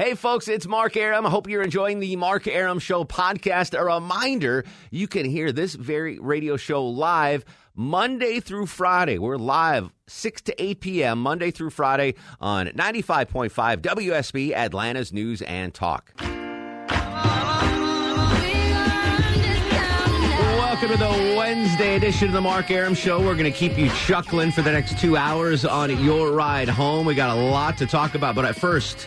Hey, folks, it's Mark Arum. I hope you're enjoying the Mark Arum Show podcast. A reminder you can hear this very radio show live Monday through Friday. We're live 6 to 8 p.m., Monday through Friday on 95.5 WSB, Atlanta's News and Talk. Welcome to the Wednesday edition of the Mark Arum Show. We're going to keep you chuckling for the next two hours on your ride home. We got a lot to talk about, but at first,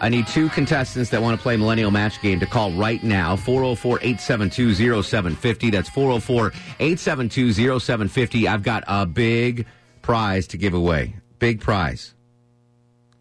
I need two contestants that want to play Millennial Match Game to call right now 404 872 0750. That's 404 872 0750. I've got a big prize to give away. Big prize.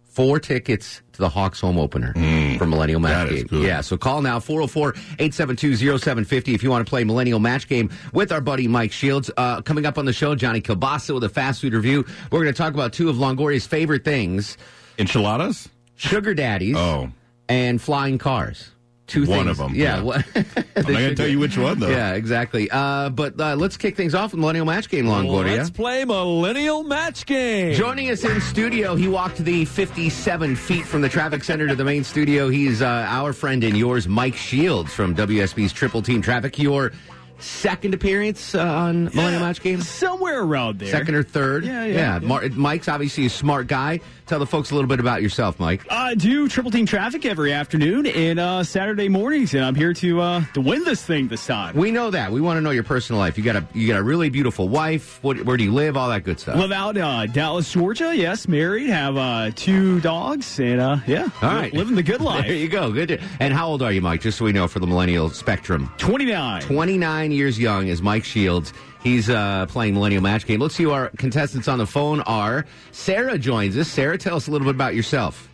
Four tickets to the Hawks home opener for Millennial Match Game. Yeah, so call now 404 872 0750 if you want to play Millennial Match Game with our buddy Mike Shields. Uh, coming up on the show, Johnny Kilbasa with a fast food review. We're going to talk about two of Longoria's favorite things Enchiladas? Sugar daddies Oh. and flying cars. Two One things. of 'em, Yeah. yeah. what- I'm not going to tell you which one, though. Yeah, exactly. Uh, but uh, let's kick things off with Millennial Match Game, Longoria. Let's play Millennial Match Game. Joining us in studio, he walked the 57 feet from the traffic center to the main studio. He's uh, our friend and yours, Mike Shields from WSB's Triple Team Traffic. Your second appearance uh, on Millennial Match Game? Somewhere around there. Second or third? Yeah, yeah, yeah. Mar- Mike's obviously a smart guy. Tell the folks a little bit about yourself, Mike. I do triple team traffic every afternoon and uh, Saturday mornings, and I'm here to uh, to win this thing this time. We know that. We want to know your personal life. You got a you got a really beautiful wife. What, where do you live? All that good stuff. Live out uh, Dallas, Georgia. Yes, married. Have uh, two dogs, and uh, yeah, all right, living the good life. There you go. Good. to- And how old are you, Mike? Just so we know for the millennial spectrum. Twenty nine. 29 years young is Mike Shields. He's uh, playing Millennial Match Game. Let's see who our contestants on the phone are. Sarah joins us. Sarah, tell us a little bit about yourself.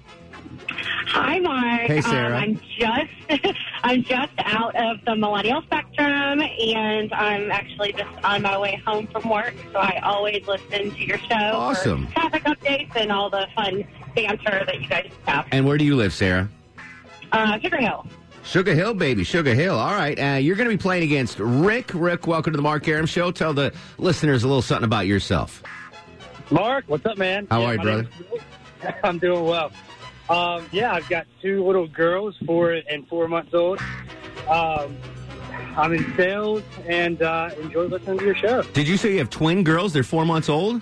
Hi, Mark. Hey, Sarah. Um, I'm just I'm just out of the millennial spectrum, and I'm actually just on my way home from work. So I always listen to your show. Awesome. traffic updates and all the fun banter that you guys have. And where do you live, Sarah? Uh, Sugar Hill. Sugar Hill, baby. Sugar Hill. All right. Uh, you're going to be playing against Rick. Rick, welcome to the Mark Arum Show. Tell the listeners a little something about yourself. Mark, what's up, man? How Yeah, are you, brother? name is Rick. I'm doing well. Um, yeah, I've got two little girls, four and four months old. Um, I'm in sales and uh, enjoy listening to your show. Did you say you have twin girls? They're four months old?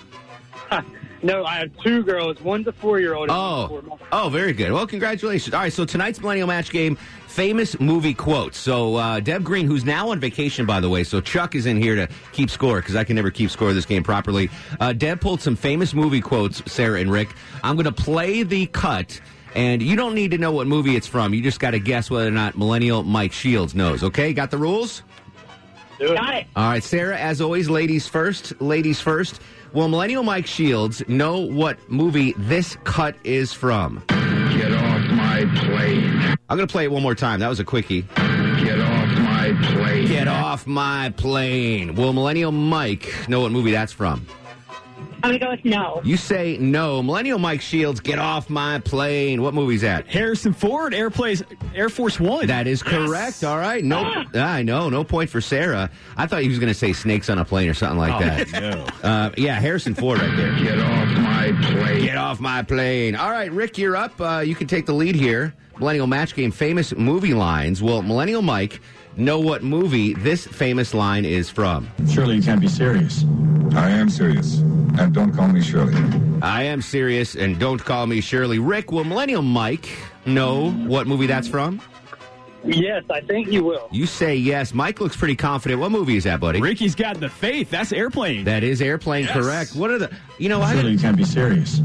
No, I have two girls. One's a four-year-old. And Oh, four months. oh, very good. Well, congratulations. All right, so tonight's Millennial Match Game, famous movie quotes. So uh, Deb Green, who's now on vacation, by the way, so Chuck is in here to keep score because I can never keep score of this game properly. Uh, Deb pulled some famous movie quotes, Sarah and Rick. I'm going to play the cut. And you don't need to know what movie it's from. You just got to guess whether or not Millennial Mike Shields knows. Okay, got the rules? Got it. All right, Sarah, as always, ladies first. Ladies first. Will Millennial Mike Shields know what movie this cut is from? Get off my plane. I'm going to play it one more time. That was a quickie. Get off my plane. Get off my plane. Will Millennial Mike know what movie that's from? I'm gonna go with no. You say no. Millennial Mike Shields, get off my plane. What movie's that? Harrison Ford, Air, Plays, Air Force One. That is correct. All right. No, I know. No point for Sarah. I thought he was going to say snakes on a plane or something like that. No. Uh, yeah, Harrison Ford right there. Get off my plane. Get off my plane. All right, Rick, you're up. Uh, you can take the lead here. Millennial Match Game, famous movie lines. Will Millennial Mike know what movie this famous line is from? Surely you can't be serious. I am serious. And don't call me Shirley. I am serious, and don't call me Shirley. Rick, will Millennial Mike know what movie that's from? Yes, I think you will. You say yes. Mike looks pretty confident. What movie is that, buddy? Ricky's got the faith. That's airplane. That is Airplane, Yes. correct. What are the, you know, I you can't be serious.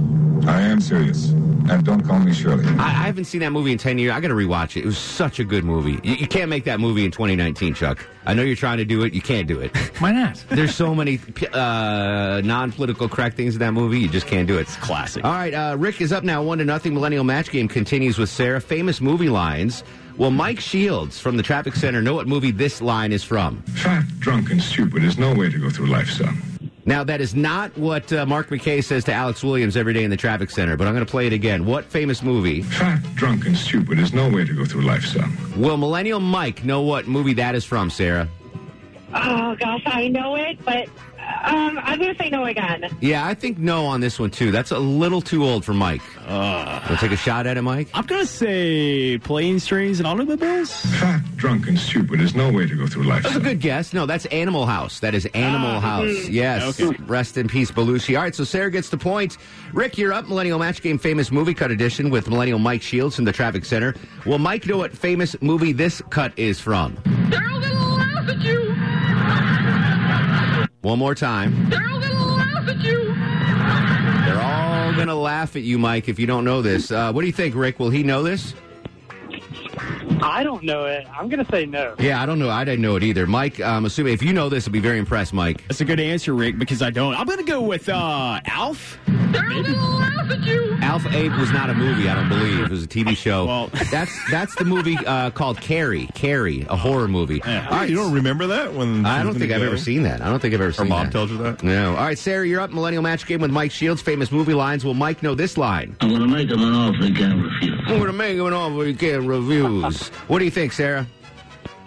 I am serious. And don't call me Shirley. I, I haven't seen that movie in 10 years. I got to rewatch it. It was such a good movie. You, you can't make that movie in 2019, Chuck. I know you're trying to do it. You can't do it. Why not? There's so many uh, non-political correct things in that movie. You just can't do it. It's classic. All right, uh, Rick is up now, one to nothing. Millennial Match Game continues with Sarah. Famous movie lines. Well, Mike Shields from the Traffic Center know what movie this line is from. Fat, drunk, and stupid is no way to go through life, son. Now, that is not what uh, Mark McKay says to Alex Williams every day in the Traffic Center, but I'm going to play it again. What famous movie? Fat, drunk, and stupid is no way to go through life, son. Will Millennial Mike know what movie that is from, Sarah? Oh gosh, I know it, but um, I'm gonna say no again. Yeah, I think no on this one, too. That's a little too old for Mike. Uh, want to take a shot at it, Mike? I'm going to say planes, Strings and automobiles. Fat, drunk, and stupid is no way to go through life, That's a son. good guess. No, that's Animal House. That is Animal House. Yes. Okay. Rest in peace, Belushi. All right, so Sarah gets the point. Rick, you're up. Millennial Match Game famous movie cut edition with Millennial Mike Shields from the Traffic Center. Will Mike know what famous movie this cut is from? They're all gonna laugh at you. One more time. They're all gonna laugh at you. They're all going to laugh at you, Mike, if you don't know this. Uh, what do you think, Rick? Will he know this? I don't know it. I'm going to say no. Yeah, I don't know. I didn't know it either. Mike, I'm assuming if you know this, I'll be very impressed, Mike. That's a good answer, Rick, because I don't. I'm going to go with uh, Alf. They're all gonna laugh at you. Alf Abe was not a movie, I don't believe. It was a TV show. Well- that's that's the movie uh, called Carrie. Carrie, a horror movie. Yeah. All right, You don't remember that when I don't think I've go? ever seen that. I don't think I've ever Or seen mom that. tells you that. No. All right, Sarah, you're up. Millennial Match Game with Mike Shields. Famous movie lines. Will Mike know this line? I'm gonna make him an offer he can't refuse. We're going to make him an offer weekend reviews. what do you think, Sarah?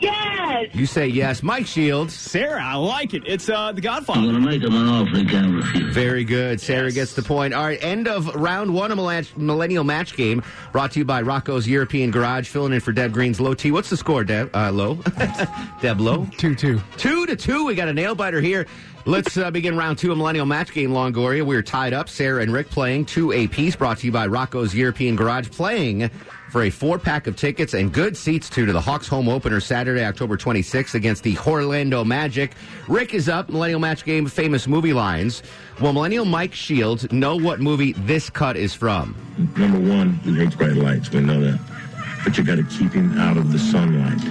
Yes. You say yes. Mike Shields. Sarah, I like it. It's uh, The Godfather. I'm going to make him an offer he can't refuse. Very good. Sarah Yes. gets the point. All right, end of round one of Millennial Match Game. Brought to you by Rocco's European Garage. Filling in for Deb Green's Low T. What's the score, Deb? Uh, low? Deb Low? 2 2. Two to two. We got a nail biter here. Let's uh, begin round two of Millennial Match Game, Longoria. We're tied up. Sarah and Rick playing two apiece. Brought to you by Rocco's European Garage. Playing for a four pack of tickets and good seats to to the Hawks home opener Saturday, October 26th against the Orlando Magic. Rick is up. Millennial Match Game, famous movie lines. Will Millennial Mike Shields know what movie this cut is from? Number one, he hates bright lights. We know that. But you got to keep him out of the sunlight.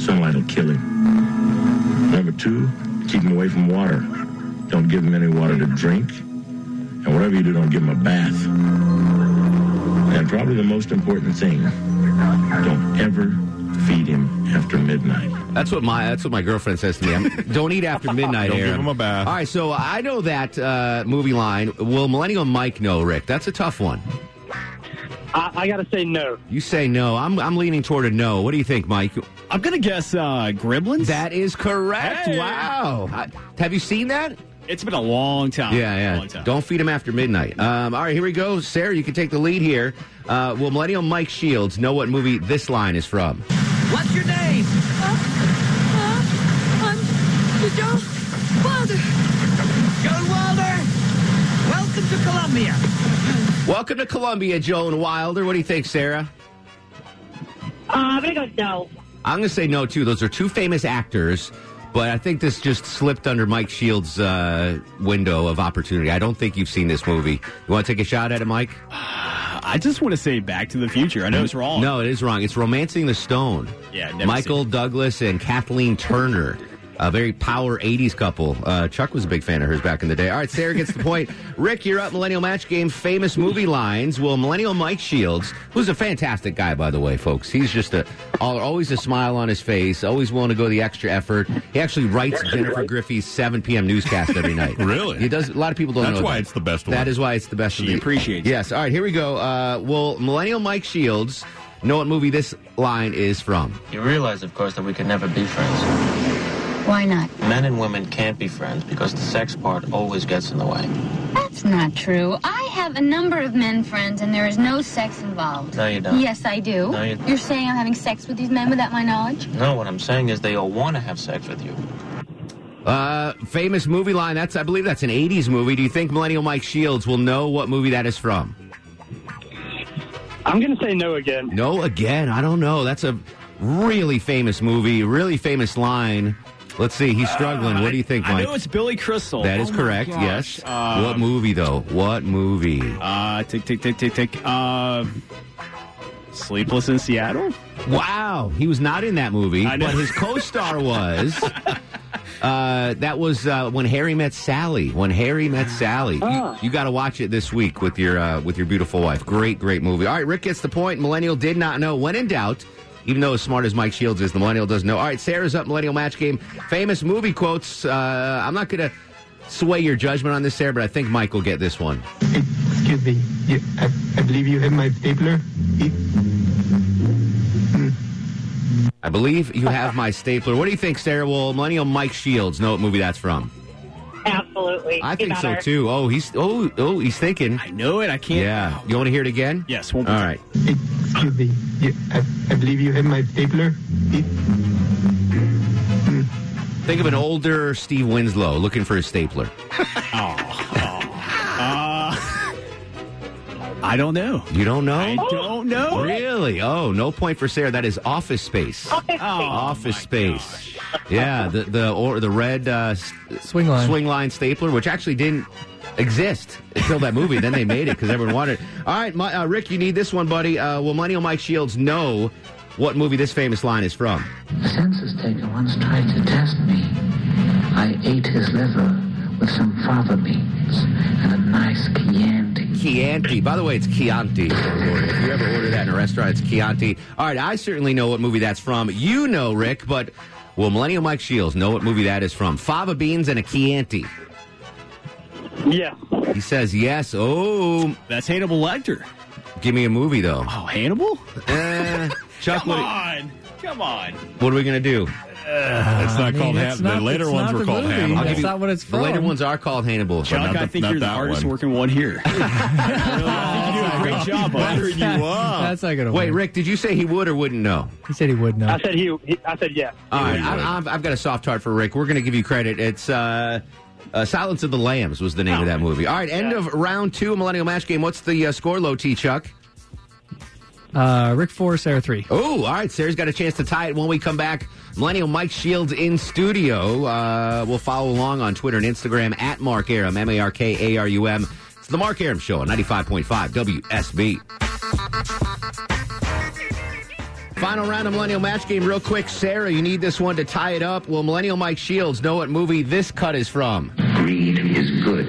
Sunlight will kill him. Number two, keep him away from water. Don't give him any water to drink. And whatever you do, don't give him a bath. And probably the most important thing, don't ever feed him after midnight. That's what my that's what my girlfriend says to me. I'm, don't eat after midnight. Don't give him a bath. All right, so I know that uh, movie line. Will Millennial Mike know, Rick? That's a tough one. I, I got to say no. You say no. I'm I'm leaning toward a no. What do you think, Mike? I'm going to guess uh, Gremlins. That is correct. Hey. Wow. I- have you seen that? It's been a long time. Yeah, yeah. Long time. Don't feed him after midnight. Um, all right, here we go. Sarah, you can take the lead here. Uh, will Millennial Mike Shields know what movie this line is from? What's your name? I'm Joe Wilder. Joan Wilder. Welcome to Columbia. Welcome to Columbia, Joan Wilder. What do you think, Sarah? Uh, I'm gonna go no. I'm going to say no, too. Those are two famous actors, but I think this just slipped under Mike Shields' uh, window of opportunity. I don't think you've seen this movie. You want to take a shot at it, Mike? I just want to say Back to the Future. I know it's wrong. No, it is wrong. It's Romancing the Stone. Yeah, Michael Douglas and Kathleen Turner. A very power 80s couple. Uh, Chuck was a big fan of hers back in the day. All right, Sarah gets the point. Rick, you're up. Millennial Match Game. Famous movie lines. Will Millennial Mike Shields, who's a fantastic guy, by the way, folks. He's just a always a smile on his face, always willing to go the extra effort. He actually writes Jennifer Griffey's 7 p.m. newscast every night. Really? He does. A lot of people don't That's know. That's why that. it's the best one. That is why it's the best. She of the, appreciates it. Yes. All right, here we go. Uh, will Millennial Mike Shields know what movie this line is from? You realize, of course, that we could never be friends. Why not? Men and women can't be friends because the sex part always gets in the way. That's not true. I have a number of men friends, and there is no sex involved. No, you don't. Yes, I do. No, you- You're saying I'm having sex with these men without my knowledge? No, what I'm saying is they all want to have sex with you. Uh, famous movie line. That's I believe that's an '80s movie. Do you think Millennial Mike Shields will know what movie that is from? I'm going to say no again. No, again. I don't know. That's a really famous movie, really famous line. Let's see. He's struggling. what do you think, Mike? I know it's Billy Crystal. That is Oh my correct. gosh. Yes. Uh, what movie though? What movie? Uh, tick, tick, tick, tick, tick. Uh, Sleepless in Seattle? Wow, he was not in that movie, I know. but his co-star was. Uh, that was uh, when Harry met Sally. When Harry met Sally, Ah. you, got to watch it this week with your uh, with your beautiful wife. Great, great movie. All right, Rick gets the point. Millennial did not know. When in doubt, even though as smart as Mike Shields is, the Millennial doesn't know. All right, Sarah's up. Millennial match game. Famous movie quotes. Uh, I'm not going to sway your judgment on this, Sarah, but I think Mike will get this one. Excuse me. You, I, I believe you have my stapler. I believe you have my stapler. What do you think, Sarah? Will Millennial Mike Shields know what movie that's from? Absolutely. I think so too. Oh, he's oh oh he's thinking. I know it. I can't. Yeah. You want to hear it again? Yes. One All more right. Excuse me. You, I, I believe you have my stapler. Think of an older Steve Winslow looking for a stapler. Uh, I don't know. You don't know? I don't know. Really? Oh, no point for Sarah. That is Office Space. Office Space. Office Space. Yeah, the the or the red uh, Swingline. swing line stapler, which actually didn't exist until that movie. then they made it because everyone wanted it. All right, my, uh, Rick, you need this one, buddy. Uh, will Millennial Mike Shields know what movie this famous line is from? The census taker once tried to test me. I ate his liver with some fava beans and a nice Chianti. Chianti. By the way, it's Chianti. If you ever order that in a restaurant, it's Chianti. All right, I certainly know what movie that's from. You know, Rick, but will Millennial Mike Shields know what movie that is from? Fava beans and a Chianti. Yeah. He says yes. Oh, That's Hannibal Lecter. give me a movie though. Oh, Hannibal? Eh, Chuck, Come what, on. Come on. what are we gonna do? It's not I mean, called it's Han- not- The later ones were called movie. Hannibal. I'll That's give you- not what it's called. The later ones are called Hannibal. Chuck, not I think not you're the hardest one. working one here. I think you do a great job, bud. Better you up. That's not gonna Wait, work. Rick, did you say he would or wouldn't know? He said he would know. I said he. he I said yes. All right, would. I, I've, I've got a soft heart for Rick. We're going to give you credit. It's uh, uh, Silence of the Lambs was the name of that movie. All right, end of round two, Millennial Match Game. What's the uh, score, low T, Chuck? Uh, Rick four, Sarah three. Oh, all right. Sarah's got a chance to tie it when we come back. Millennial Mike Shields in studio. Uh, we'll follow along on Twitter and Instagram at Mark Arum, M A R K A R U M. It's the Mark Arum Show on 95.5 WSB. Final round of Millennial Match Game, real quick. Sarah, you need this one to tie it up. Will Millennial Mike Shields know what movie this cut is from? Greed is good.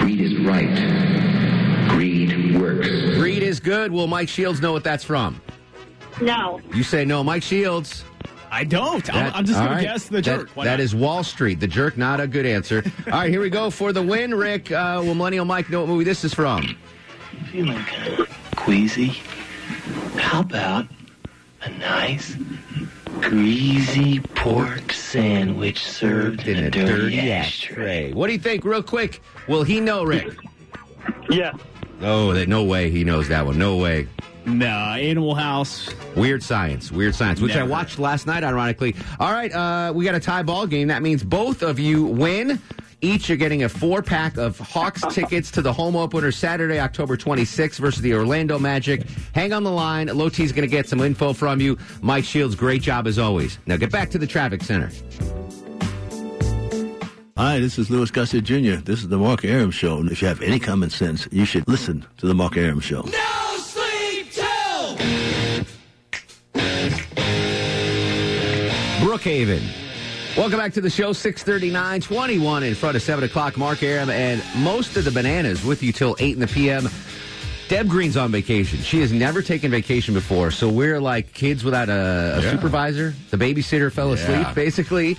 Greed is right. Greed works. Greed is good. Will Mike Shields know what that's from? No. You say no, Mike Shields. I don't. I'm, I'm just going right. to guess the jerk. Why that not? is Wall Street. The jerk, not a good answer. All right, here we go for the win. Rick, uh, will Millennial Mike know what movie this is from? Feeling kind of queasy. How about a nice, greasy pork sandwich served in, a, dirty, ashtray? What do you think, real quick? Will he know, Rick? Yeah. Oh, that no way he knows that one. No way. Nah, Animal House. Weird Science. Weird Science, which I watched last night, ironically. All right, uh, we got a tie ball game. That means both of you win. Each are getting a four pack of Hawks tickets to the home opener Saturday, October 26th versus the Orlando Magic. Hang on the line. Loti's going to get some info from you. Mike Shields, great job as always. Now get back to the traffic center. Hi, this is Louis Gossett Jr. This is the Mark Arum Show. And If you have any common sense, you should listen to the Mark Arum Show. No sleep till. Brookhaven. Welcome back to the show, 639, 21 in front of 7 o'clock. Mark Arum and most of the bananas with you till 8 in the p.m. Deb Green's on vacation. She has never taken vacation before, so we're like kids without a, a Yeah. supervisor. The babysitter fell asleep, Yeah. basically.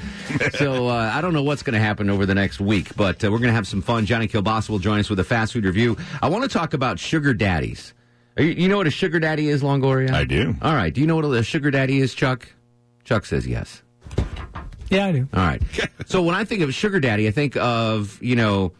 so uh, I don't know what's going to happen over the next week, but uh, we're going to have some fun. Johnny Kilbasa will join us with a fast food review. I want to talk about sugar daddies. Are you, you know what a sugar daddy is, Longoria? I do. All right. Do you know what a sugar daddy is, Chuck? Chuck says yes. Yeah, I do. All right. so when I think of sugar daddy, I think of you know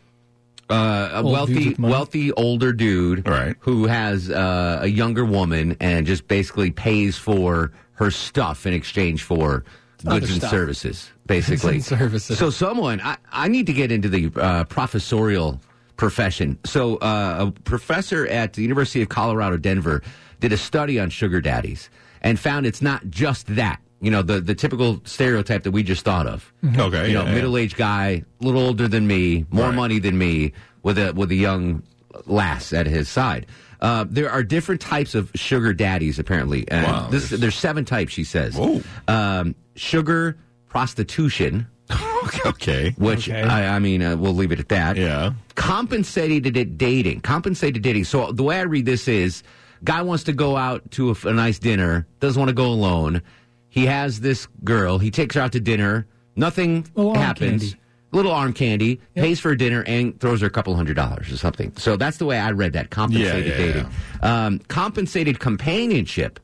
uh, a Old dudes wealthy, with money. wealthy older dude Right. who has uh, a younger woman and just basically pays for her stuff in exchange for Other goods and stuff. services. Basically, and services. So someone, I, I need to get into the uh, professorial profession. So, uh, a professor at the University of Colorado, Denver, did a study on sugar daddies and found it's not just that. You know, the, the typical stereotype that we just thought of. Okay, You know, yeah, yeah. middle aged guy, a little older than me, more Right. money than me, with a with a young lass at his side. Uh, there are different types of sugar daddies, apparently. And Wow, this, there's seven types, she says. Um, sugar prostitution. okay. Which, I, I mean, uh, we'll leave it at that. Yeah. Compensated d- dating. Compensated dating. So the way I read this is guy wants to go out to a nice dinner, doesn't want to go alone. He has this girl. He takes her out to dinner. Nothing Little happens. candy. Little arm candy, pays for dinner, and throws her a couple hundred dollars or something. So that's the way I read that. Compensated Yeah, yeah, dating. Um, compensated companionship.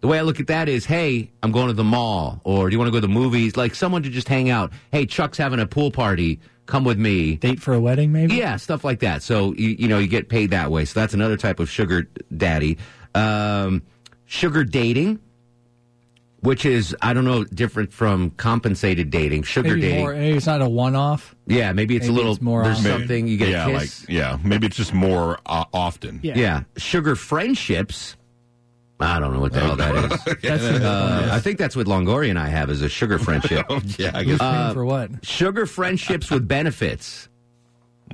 The way I look at that is, hey, I'm going to the mall, or do you want to go to the movies? Like someone to just hang out. Hey, Chuck's having a pool party. Come with me. Date for a wedding, maybe? Yeah, stuff like that. So you, you know you get paid that way. So that's another type of sugar daddy. Um, sugar dating, which is I don't know different from compensated dating. Sugar Maybe, dating. more, maybe it's not a one-off. yeah, maybe it's maybe a little it's more There's often. something you get yeah, a kiss. like yeah, maybe it's just more uh, often. Yeah. Sugar friendships. I don't know what the hell that is. That's Uh, I think that's what Longoria and I have is a sugar friendship. yeah, I guess. uh, for what? sugar friendships with benefits.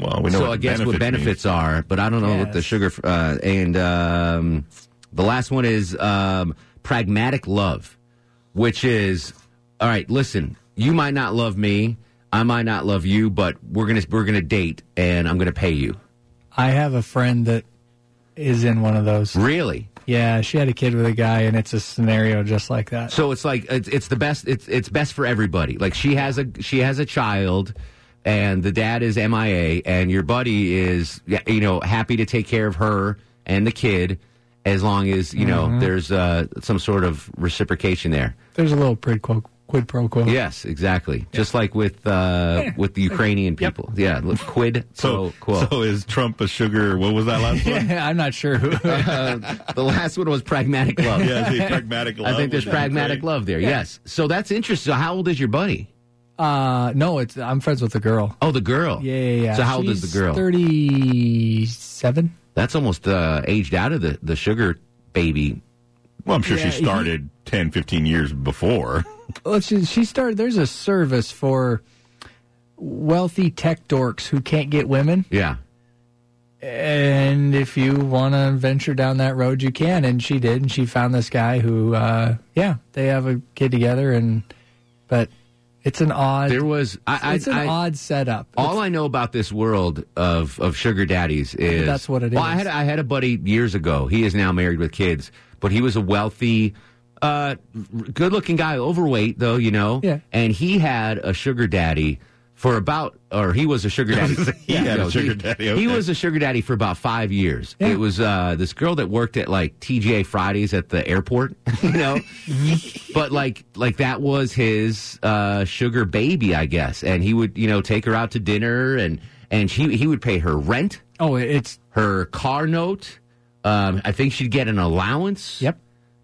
well, we know so what I the guess what benefits are, but I don't know what the sugar. Uh, and um, the last one is um, pragmatic love, which is all right. Listen, you might not love me, I might not love you, but we're gonna we're gonna date, and I'm gonna pay you. I have a friend that is in one of those. Really? Yeah, she had a kid with a guy, and it's a scenario just like that. So it's like it's, it's the best. It's it's best for everybody. Like she has a she has a child, and the dad is MIA, and your buddy is you know happy to take care of her and the kid, as long as you know Mhm. there's uh, some sort of reciprocation there. There's a little quid, quo, quid pro quo. Yes, exactly. Just like with uh, Yeah. with the Ukrainian people. Yeah, look, quid So, pro quo. so is Trump a sugar? What was that last one? I'm not sure who. Uh, the last one was pragmatic love. yeah, is pragmatic love. I think there's Would that be pragmatic great? love there. Yes. So that's interesting. So how old is your buddy? Uh, no, it's I'm friends with the girl. Oh, the girl. Yeah, yeah, yeah. So how old is the girl? Thirty-seven. That's almost uh, aged out of the, the sugar baby. Well, I'm sure Yeah, she he- started 10, 15 years before. Well, she, she started. There's a service for wealthy tech dorks who can't get women, Yeah. and if you want to venture down that road, you can. And she did, and she found this guy who, uh, yeah, they have a kid together, and but it's an odd. There was I, it's an I, I, odd setup. all I know about this world of, of sugar daddies is That's what it well, I had I had a buddy years ago. He is now married with kids, but he was a wealthy, uh, good looking guy, overweight though, you know. Yeah. And he had a sugar daddy for about, or he was a sugar daddy. He had a No, sugar daddy, He was a sugar daddy for about five years. Yeah. It was uh, this girl that worked at like TGI Fridays at the airport, you know. But like like that was his uh, sugar baby, I guess. And he would you know take her out to dinner, and and he he would pay her rent, oh, it's her car note. Um, I think she'd get an allowance. yep.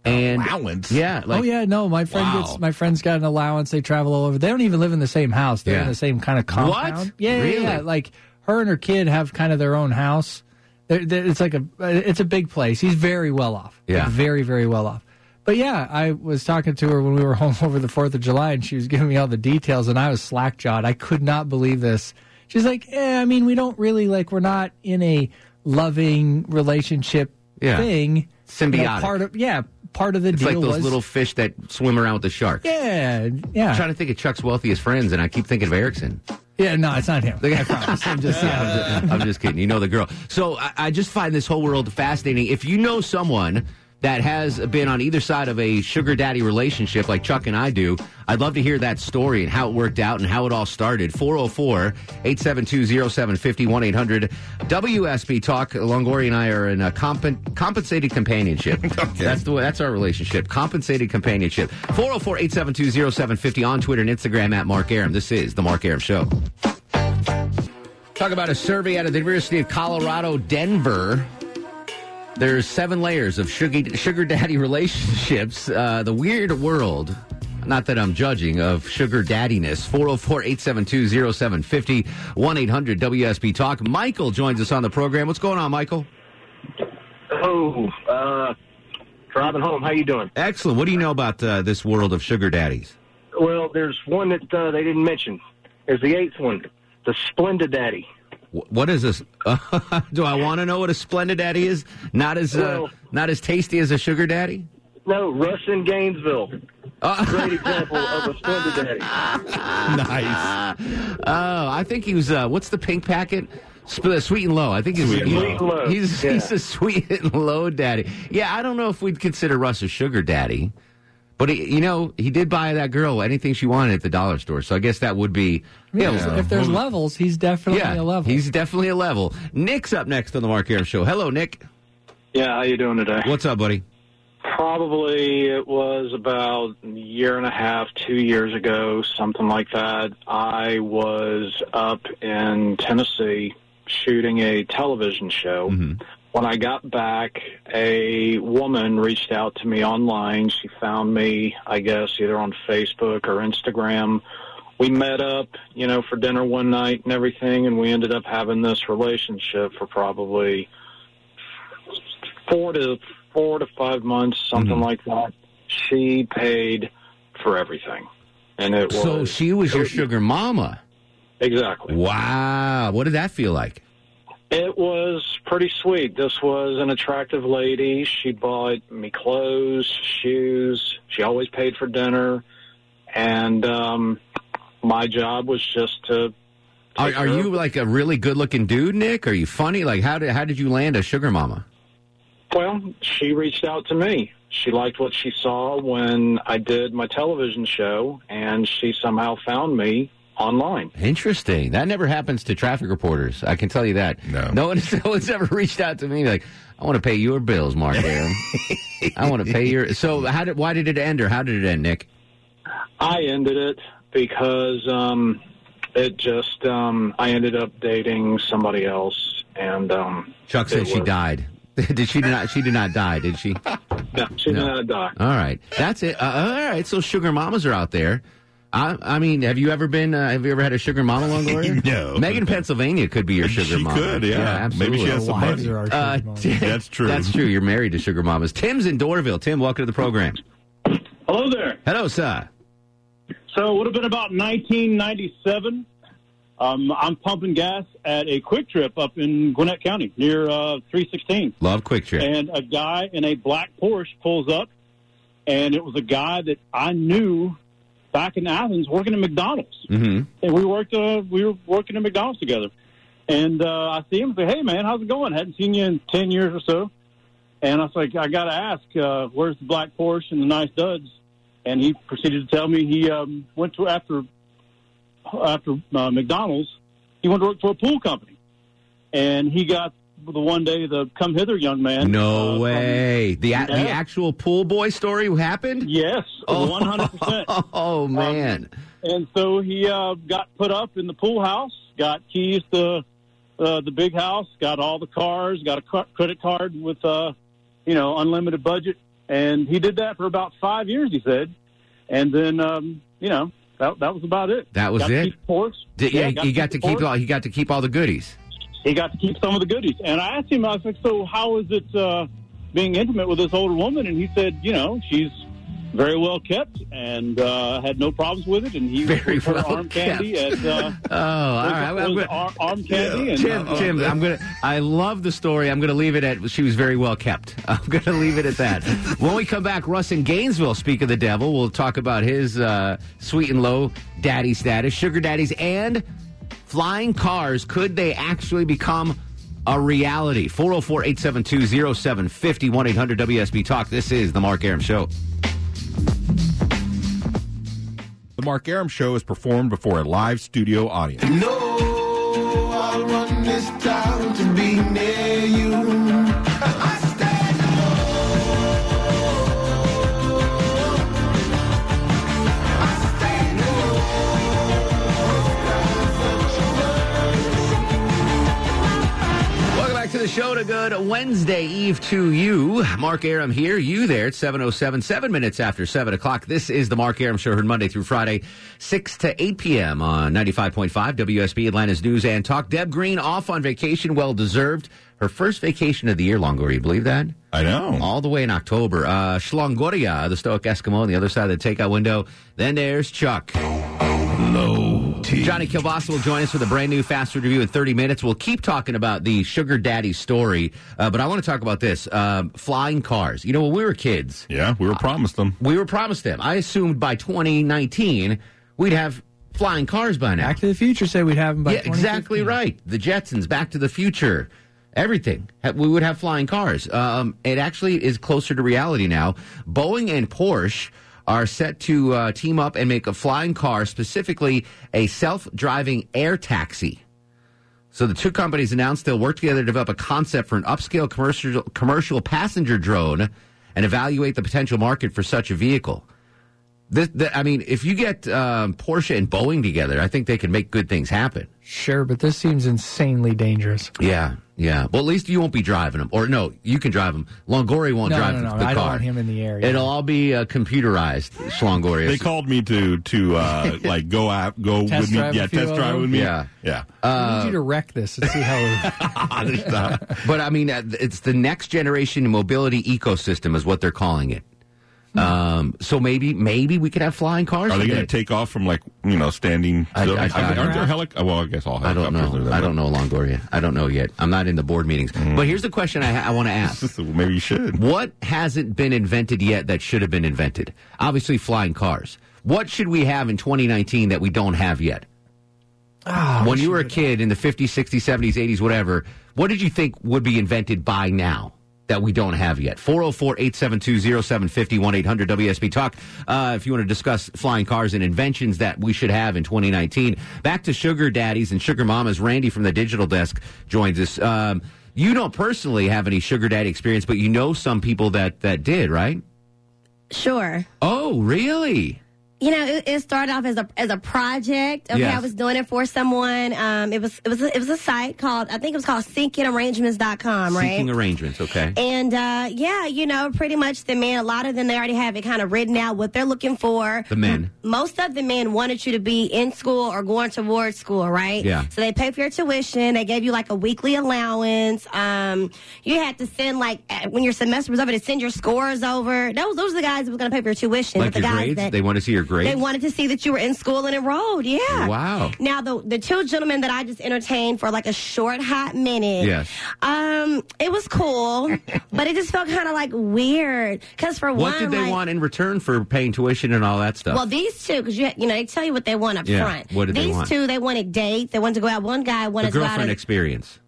Uh, and Allowance? Yeah. Oh, like, oh yeah, no, my friend Wow. gets my friend's got an allowance. They travel all over. They don't even live in the same house. They're Yeah. in the same kind of compound. What? Yeah, yeah, Really? yeah. Like her and her kid have kind of their own house. They're, they're- it's like a it's a big place. He's very well off. Like, Yeah. very very well off. But yeah, I was talking to her when we were home over the Fourth of July, and she was giving me all the details, and I was slack jawed. I could not believe this. She's like, "Yeah, I mean, we don't really like. We're not in a loving relationship Yeah. thing. You know, Symbiotic. part of yeah, part of the It's deal like those was little fish that swim around with the sharks. yeah, yeah. I'm trying to think of Chuck's wealthiest friends, and I keep thinking of Erickson. Yeah, no, it's not him. I promise. I'm just, yeah, I'm just, I'm just kidding. You know the girl. So I, I just find this whole world fascinating. If you know someone that has been on either side of a sugar daddy relationship like Chuck and I do, I'd love to hear that story and how it worked out and how it all started. 404 872 0750 1 800 WSB Talk. Longoria and I are in a compen- compensated companionship. okay. That's the way, that's our relationship. Compensated companionship. 404 872 0750 on Twitter and Instagram at Mark Arum. This is The Mark Arum Show. Talk about a survey out of the University of Colorado, Denver. There's seven layers of sugar, sugar daddy relationships. Uh, the weird world not that I'm judging, of sugar daddiness. 404 872 0750 1 800 WSB Talk. Michael joins us on the program. What's going on, Michael? Oh, uh, driving home. How you doing? Excellent. What do you know about uh, this world of sugar daddies? Well, there's one that uh, they didn't mention. There's the eighth one, the Splendid Daddy. Wh- What is this? do I want to know what a splendid daddy is? Not as uh, Well- not as tasty as a sugar daddy. No, Russ in Gainesville. Great example of a Splendid Daddy. nice. Oh, I think he was. Uh, what's the pink packet? Sp- sweet and low. I think he's Sweet and he's, Low. And Low, He's, yeah. he's a sweet and low daddy. Yeah, I don't know if we'd consider Russ a sugar daddy, but he, you know, he did buy that girl anything she wanted at the dollar store. So I guess that would be. Yeah, Yeah. If there's levels, he's definitely yeah, a level. he's definitely a level. Nick's up next on the Mark Arum Show. Hello, Nick. Yeah, how you doing today? What's up, buddy? Probably it was about a year and a half, two years ago, something like that. I was up in Tennessee shooting a television show. Mm-hmm. When I got back, a woman reached out to me online. She found me, I guess, either on Facebook or Instagram. We met up, you know, for dinner one night and everything, and we ended up having this relationship for probably four to four to five months, something mm-hmm. like that. She paid for everything, and it was So she was your sugar mama. exactly. Wow. What did that feel like? It was pretty sweet. This was an attractive lady. She bought me clothes, shoes. She always paid for dinner, and um, my job was just to. Are, are you like a really good-looking dude, Nick? Are you funny? Like how did how did you land a sugar mama? Well, she reached out to me. She liked what she saw when I did my television show, and she somehow found me online. Interesting. That never happens to traffic reporters. I can tell you that. No. No one's, no one's ever reached out to me like, I want to pay your bills, Mark Arum. I want to pay your. So how did? Why did it end, or how did it end, Nick? I ended it because um, it just um, I ended up dating somebody else, and um, Chuck said it she died. did she not? She did not die, did she? No, she No. did not die. All right, that's it. Uh, all right, so sugar mamas are out there. I, I mean, have you ever been? Uh, have you ever had a sugar mama, Longoria? No. Megan, Pennsylvania could be your sugar She mama. could, yeah. absolutely. Maybe she has some money. are our sugar Uh. Tim- That's true. That's true. You're married to sugar mamas. Tim's in Doraville. Tim, welcome to the program. Hello there. Hello, sir. So it would have been about 1997. Um, I'm pumping gas at a QuikTrip up in Gwinnett County near uh, 316. Love QuikTrip. And a guy in a black Porsche pulls up, and it was a guy that I knew back in Athens working at McDonald's. Mm-hmm. And we worked, uh, we were working at McDonald's together. And uh, I see him and say, "Hey, man, how's it going? Hadn't seen you in ten years or so." And I was like, "I got to ask, uh, where's the black Porsche and the nice duds?" And he proceeded to tell me he um, went to after after uh, McDonald's, he went to work for a pool company, and he got the one day the come hither young man. No uh, way. The a- the actual pool boy story happened? Yes, Oh. one hundred percent. Oh man. And so he uh, got put up in the pool house, got keys to uh, the big house, got all the cars, got a ca- credit card with, uh, you know, unlimited budget. And he did that for about five years, he said. And then, um, you know, that, that was about it. That was Got it? keep Porsche. Did, yeah, he got to the keep all. He got to keep all the goodies. He got to keep some of the goodies. And I asked him, I was like, so how is it uh, being intimate with this older woman? And he said, you know, she's very well kept and uh, had no problems with it. And he Very was well arm candy kept. at uh, Oh, all right. was I'm gonna- arm, arm candy. and, Tim, uh, Tim, I'm gonna. I love the story. I'm gonna leave it at. She was very well kept. I'm gonna leave it at that. when we come back, Russ in Gainesville. Speak of the devil. We'll talk about his uh, sweet and low daddy status, sugar daddies, and flying cars. Could they actually become a reality? 404 872 0750 1 800 WSB Talk. This is the Mark Arum Show. The Mark Arum Show is performed before a live studio audience. No, Welcome back to the show. What a good Wednesday Eve to you. Mark Arum here, you there at 707, seven minutes after 7 o'clock. This is the Mark Arum Show, heard Monday through Friday, 6 to 8 p.m. on 95.5 WSB Atlanta's News and Talk. Deb Green off on vacation, well deserved. Her first vacation of the year, Longoria. You believe that? I know. All the way in October. Uh, Shlongoria, the Stoic Eskimo on the other side of the takeout window. Then there's Chuck. Low. Johnny Kilbasa will join us with a brand new fast food review in 30 minutes. We'll keep talking about the sugar daddy story, uh, but I want to talk about this um, flying cars. You know, when we were kids, Yeah, we were promised them. we were promised them. I assumed by 2019 we'd have flying cars by now. Back to the Future said we'd have them by yeah, exactly right. The Jetsons, Back to the Future, everything. We would have flying cars. Um, it actually is closer to reality now. Boeing and Porsche are set to uh, team up and make a flying car, specifically a self-driving air taxi. So the two companies announced they'll work together to develop a concept for an upscale commercial commercial passenger drone and evaluate the potential market for such a vehicle. This, the, I mean, if you get um, Porsche and Boeing together, I think they can make good things happen. Sure, but this seems insanely dangerous. Yeah, yeah. Well, at least you won't be driving them, or no, you can drive them. Longoria won't No, drive no, the, no, the I don't car. want him in the air, yeah. It'll all be uh, computerized. Schlongoria. They called me to to uh, like go out, go Test with me, drive yeah, test drive with me. Yeah. yeah. I need you to wreck this and see how. There's not- but I mean, uh, it's the next generation mobility ecosystem, is what they're calling it. Um, so maybe, maybe we could have flying cars. Are they going to take off from like you know standing? I- I- I I- aren't there helic? Well, I guess all I don't know. there, I don't know Longoria. I don't know yet. I'm not in the board meetings. But here's the question I, I want to ask. Maybe you should. What hasn't been invented yet that should have been invented? Obviously, flying cars. What should we have in 2019 that we don't have yet? when you were a kid in the 50s, 60s, 70s, 80s, whatever, what did you think would be invented by now that we don't have yet? 404 872 0750 1 800 WSB Talk. Uh, if you want to discuss flying cars and inventions that we should have in 2019. Back to sugar daddies and sugar mamas. Randy from the digital desk joins us. Um, you don't personally have any sugar daddy experience, but you know some people that, that did, right? Sure. Oh, really? You know, it, it started off as a as a project. Okay, Yes. I was doing it for someone. Um, it was it was a, it was a site called I think it was called SeekingArrangements.com, right? Seeking arrangements, okay. And uh, yeah, you know, pretty much the men. A lot of them they already have it kind of written out what they're looking for. The men. Most of the men wanted you to be in school or going towards school, right? Yeah. So they pay for your tuition. They gave you like a weekly allowance. Um, you had to send like when your semester was over to send your scores over. Those those are the guys that were going to pay for your tuition. Like but the guys grades? that They want to see your grades? they wanted to see that you were in school and enrolled. Yeah. Wow. Now the the two gentlemen that I just entertained for like a short hot minute. Yes. Um, it was cool, but it just felt kind of like weird. Because for What one, did they like, want in return for paying tuition and all that stuff? well, these two, because you you know they tell you what they want up Yeah. front. What did they these want? two, they wanted dates. They wanted to go out. One guy the wanted to go out. girlfriend experience.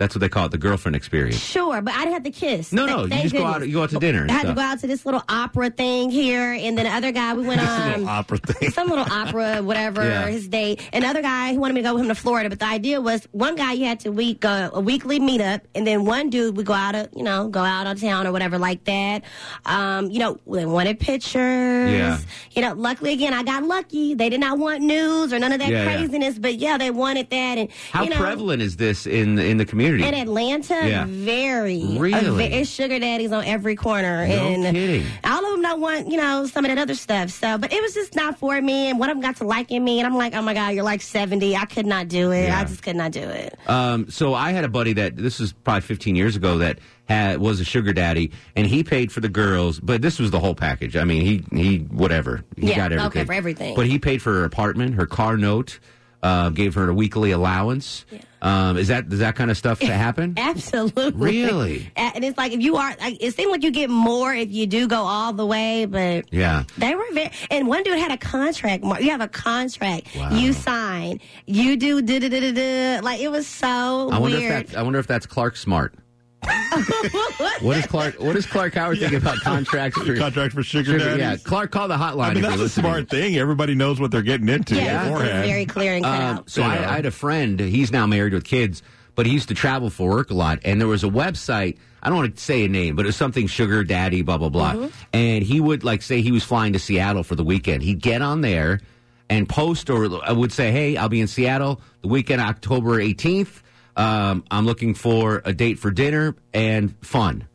That's what they call it, the girlfriend experience. Sure, but I didn't have to kiss. No, Th- no, you just go out- you go out to dinner I had to go out to this little opera thing here, and then the other guy we went on opera thing. some little opera, whatever Yeah. his date. Another guy who wanted me to go with him to Florida, but the idea was one guy you had to week uh, a weekly meetup, and then one dude would go out of you know go out of town or whatever like that. Um, you know, they wanted pictures. Yeah. You know, luckily again, I got lucky. They did not want news or none of that Yeah, yeah. craziness, but yeah, they wanted that. And How you know, prevalent is this in in the community? In Atlanta, Yeah. very. Really? A it's sugar daddies on every corner. No and kidding. all of them don't want, you know, some of that other stuff. So, but it was just not for me. And one of them got to liking me. And I'm like, oh my God, you're like 70. I could not do it. Yeah. I just could not do it. Um, so I had a buddy that this was probably 15 years ago that had was a sugar daddy, and he paid for the girls, but this was the whole package. I mean, he he whatever he Yeah, got okay, everything for everything. But he paid for her apartment, her car note, uh, gave her a weekly allowance. Um, is that does that kind of stuff to happen? Absolutely. Really? And it's like, if you are, like, it seems like you get more if you do go all the way, but. Yeah. They were very, and one dude had a contract. Mark. You have a contract. You sign. You do da da da da da. Like it was so I wonder weird. if that I wonder if that's Clark Smart. What is Clark? What is Clark Howard thinking about contracts for Contract for sugar daddies? Yeah, Clark, call the hotline. I mean, that's a listening. smart thing. Everybody knows what they're getting into Yeah, beforehand. very clear and cut Um, out. so I, I had a friend. He's now married with kids, but he used to travel for work a lot. And there was a website. I don't want to say a name, but it was something Sugar Daddy, blah blah blah. Mm-hmm. And he would like say he was flying to Seattle for the weekend. He'd get on there and post, or I would say, "Hey, I'll be in Seattle the weekend, October eighteenth. Um, I'm looking for a date for dinner and fun.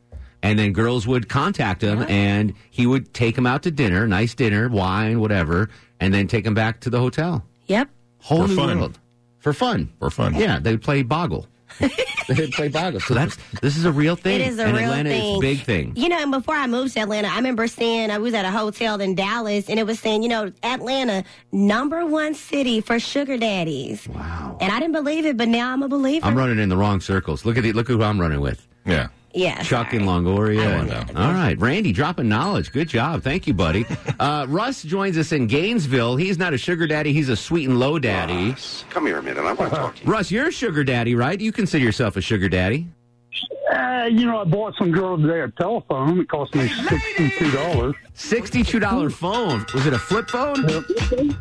And then girls would contact him, and he would take them out to dinner, nice dinner, wine, whatever, and then take them back to the hotel. Yep. Whole For new fun. world for fun. For fun. Yeah, they would play Boggle. they would play Boggle. So that's this is a real thing. It is a and real Atlanta thing. is a big thing. You know, and before I moved to Atlanta, I remember seeing I was at a hotel in Dallas, and it was saying, you know, Atlanta number one city for sugar daddies. Wow. And I didn't believe it, but now I'm a believer. I'm running in the wrong circles. Look at the, look at who I'm running with. Yeah. Yeah. Chuck in Longoria. All right, Randy, dropping knowledge. Good job, thank you, buddy. Uh, Russ joins us in Gainesville. He's not a sugar daddy; he's a sweet and low daddy. Come here a minute. I want to talk to you. Russ, you're a sugar daddy, right? You consider yourself a sugar daddy? Uh, you know, I bought some girl today a telephone. It cost me sixty-two dollars. Sixty-two dollar phone. Was it a flip phone?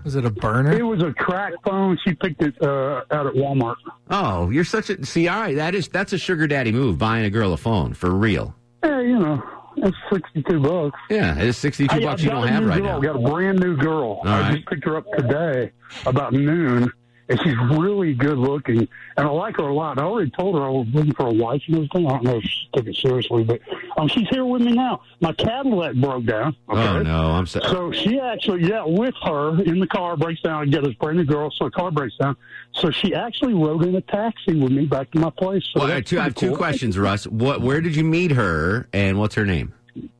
Was it a burner? It was a crack phone. She picked it uh, out at Walmart. Oh, you're such a see. All right, that is that's a sugar daddy move. Buying a girl a phone for real. Yeah, you know, it's sixty-two bucks. Yeah, it is sixty-two Hey, bucks I've you got don't a have right girl. now. Got a brand new girl. All I right. just picked her up today about noon, and she's really good looking, and I like her a lot. I already told her I was looking for a wife and everything. I don't know if she took it seriously, but um, she's here with me now. My Cadillac broke down. Oh no, I'm sorry. So she actually, yeah, with her in the car, breaks down. I get this brand new girl, so the car breaks down. So she actually rode in a taxi with me back to my place. So Well, I have two, I have two cool. questions, Russ. What? Where did you meet her, and what's her name?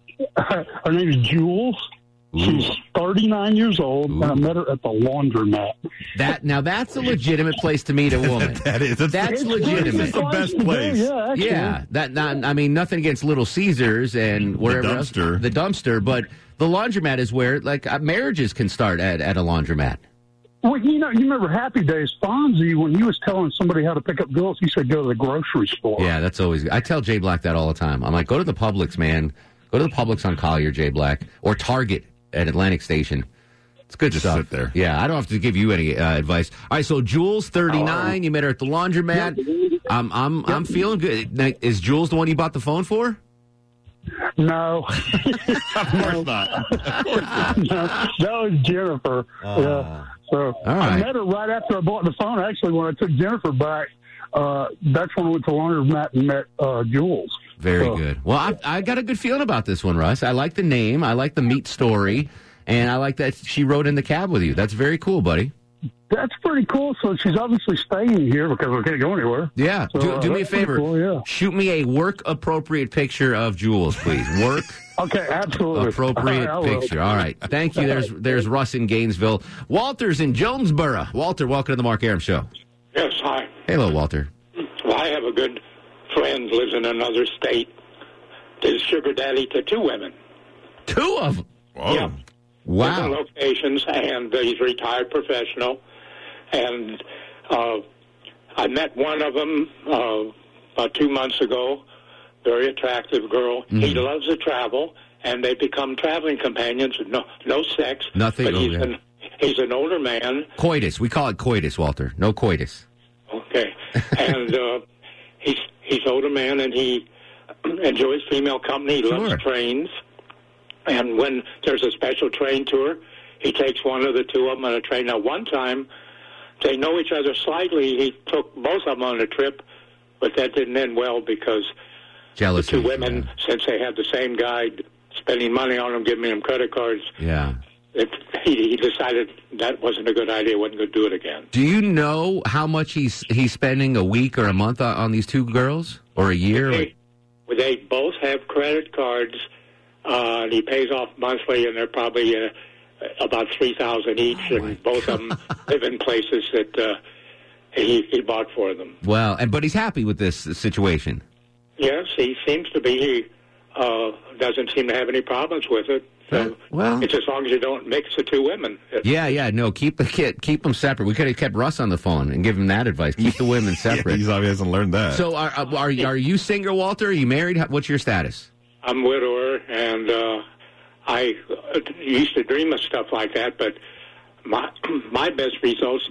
her name is Jules. She's 39 years old, and I met her at the laundromat. That now that's a legitimate place to meet a woman. That is. That's, That's It's legitimate. the best place. Yeah, actually. Yeah, that not, I mean nothing against Little Caesars and wherever else- dumpster. the dumpster, but the laundromat is where like uh, marriages can start at, at a laundromat. Well, you know, you remember Happy Days, Fonzie, when he was telling somebody how to pick up girls, he said go to the grocery store. Yeah, that's always. I tell Jay Black that all the time. I'm like, go to the Publix, man. Go to the Publix on Collier, Jay Black, or Target at Atlantic Station. It's good Just stuff. sit there. Yeah, I don't have to give you any uh, advice. All right, so Jules, 39. You met her at the laundromat. I'm I'm I'm feeling good. Now, Is Jules the one you bought the phone for? No. Of course not. no, that was Jennifer. yeah. So I right. met her right after I bought the phone. Actually, when I took Jennifer back, uh, that's when I went to laundromat and met uh, Jules. Very So- good. Well, I, I got a good feeling about this one, Russ. I like the name. I like the meat story. And I like that she rode in the cab with you. That's very cool, buddy. That's pretty cool. So she's obviously staying here because I can't go anywhere. Yeah. So, do, uh, me a favor. cool, yeah. Shoot me a work appropriate picture of Jules, please. Work Okay, absolutely. appropriate I will. picture. All right. Thank you. There's there's Russ in Gainesville. Walter's in Jonesboro. Walter, welcome to the Mark Arum Show. Yes, hi. Hello, Walter. Well, I have a good friend lives in another state. Is sugar daddy to two women. Two of them. Whoa. Yeah. Wow. Different locations, and he's a retired professional. And uh, I met one of them uh, about two months ago. Very attractive girl. Mm-hmm. He loves to travel, and they become traveling companions. No, no sex. Nothing, But he's yeah. an he's an older man. Coitus. We call it coitus, Walter. No coitus. Okay, and uh, he's he's older man, and he enjoys female company. He loves trains, and when there's a special train tour, he takes one of the two of them on a train. Now, one time they know each other slightly. He took both of them on a trip, but that didn't end well because Jealousy. the two women, since they had the same guy spending money on them, giving them credit cards, Yeah. It, he, he decided that wasn't a good idea. wasn't going to do it again. Do you know how much he's he's spending a week or a month on, on these two girls, or a year? Or, They, they both have credit cards, uh, and he pays off monthly, and they're probably uh, about three thousand each, and both of them live in places that uh, he he bought for them. well, and but he's happy with this situation. Yes, he seems to be. He uh, doesn't seem to have any problems with it. So well, it's as long as you don't mix the two women. Yeah, yeah. No, keep the kid, keep them separate. We could have kept Russ on the phone and give him that advice. Keep the women separate. He's obviously hasn't learned that. So, are, are are are you single, Walter? Are you married? What's your status? I'm a widower, and uh, I uh, used to dream of stuff like that. But my my best results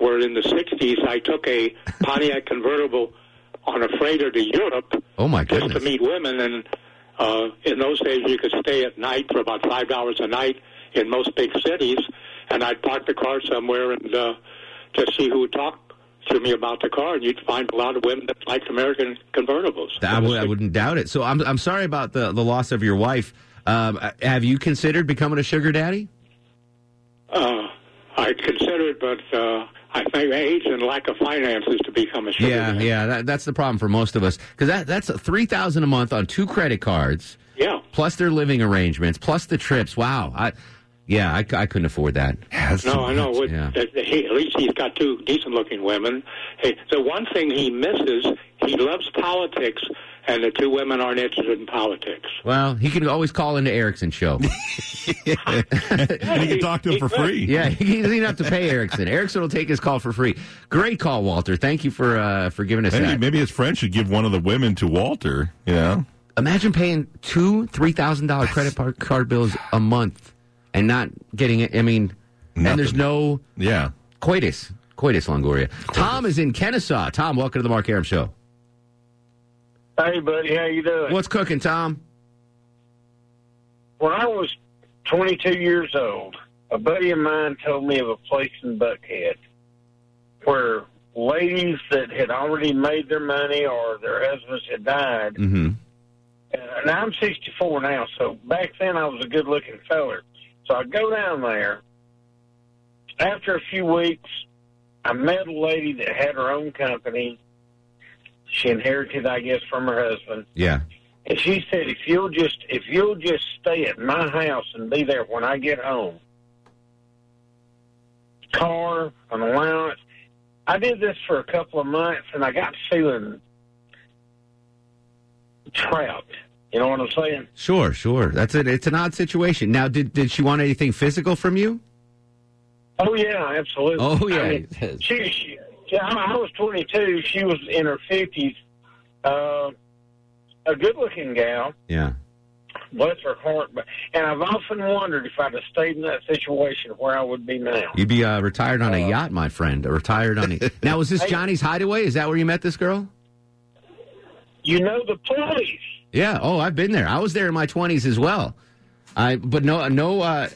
were in the '60s. I took a Pontiac convertible on a freighter to Europe Oh my just goodness! to meet women, and uh, in those days you could stay at night for about five dollars a night in most big cities. And I'd park the car somewhere and uh, just see who would talk to me about the car, and you'd find a lot of women that liked American convertibles. I, w- I wouldn't doubt it. So I'm I'm sorry about the the loss of your wife. Um, have you considered becoming a sugar daddy? Uh, I considered, but uh, I think age and lack of finances to become a sugar Yeah, yeah. That, that's the problem for most of us because that that's three thousand a month on two credit cards. Yeah. Plus their living arrangements, plus the trips. Wow. I, yeah, I, I couldn't afford that. No, I know. With, Yeah. that- that he, at least he's got two decent-looking women. Hey, the one thing he misses, he loves politics, and the two women aren't interested in politics. Well, he can always call into Erickson's show. and you can talk to him for free. Yeah, he doesn't even have to pay Erickson. Erickson will take his call for free. Great call, Walter. Thank you for uh, for giving us Hey, that. maybe his friend should give one of the women to Walter. You know, Imagine paying two three thousand dollar credit card bills a month and not getting it. I mean, and there's no yeah coitus coitus Longoria. Tom is in Kennesaw. Tom, welcome to the Mark Arum Show. Hey, buddy, how you doing? What's cooking, Tom? When I was 22 years old, a buddy of mine told me of a place in Buckhead where ladies that had already made their money or their husbands had died. Mm-hmm. And I'm 64 now, so back then I was a good-looking feller. So I go down there. After a few weeks, I met a lady that had her own company. She inherited, I guess, from her husband. Yeah. And she said, if you'll just if you'll just stay at my house and be there when I get home, car, an allowance. I did this for a couple of months, and I got feeling trapped. You know what I'm saying? Sure, sure. That's it. It's an odd situation. Now, did did she want anything physical from you? Oh yeah, absolutely. Oh, yeah. I mean, she, she, yeah, I I was 22. She was in her 50s. Uh, a good-looking gal. Yeah. Bless her heart. But and I've often wondered if I'd have stayed in that situation where I would be now. You'd be uh, retired on a yacht, my friend. Retired on a. now, was this. Johnny's Hideaway? Is that where you met this girl? You know the place. Yeah. Oh, I've been there. I was there in my twenties as well. I but no no. Uh,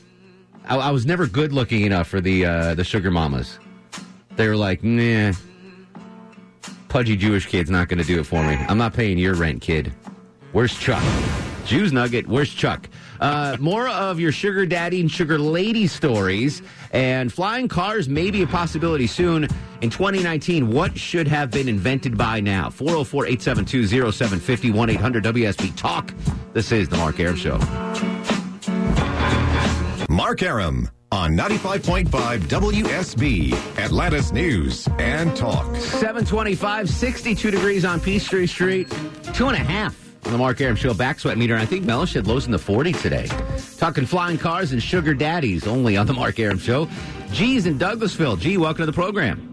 I, I was never good looking enough for the uh, the sugar mamas. They were like, nah, pudgy Jewish kid's not going to do it for me. I'm not paying your rent, kid. Where's Chuck? Jews Nugget. Where's Chuck? Uh, more of your sugar daddy and sugar lady stories and flying cars may be a possibility soon in 2019. What should have been invented by now? 404 872 0750 1 800 WSB Talk. This is The Mark Arum Show. Mark Arum on 95.5 WSB, Atlanta's News and Talk. 725, 62 degrees on Peachtree Street, two and a half the Mark Arum Show back sweat meter. And I think Mellish had lows in the 40 today. Talking flying cars and sugar daddies only on the Mark Arum Show. G's in Douglasville. G, welcome to the program.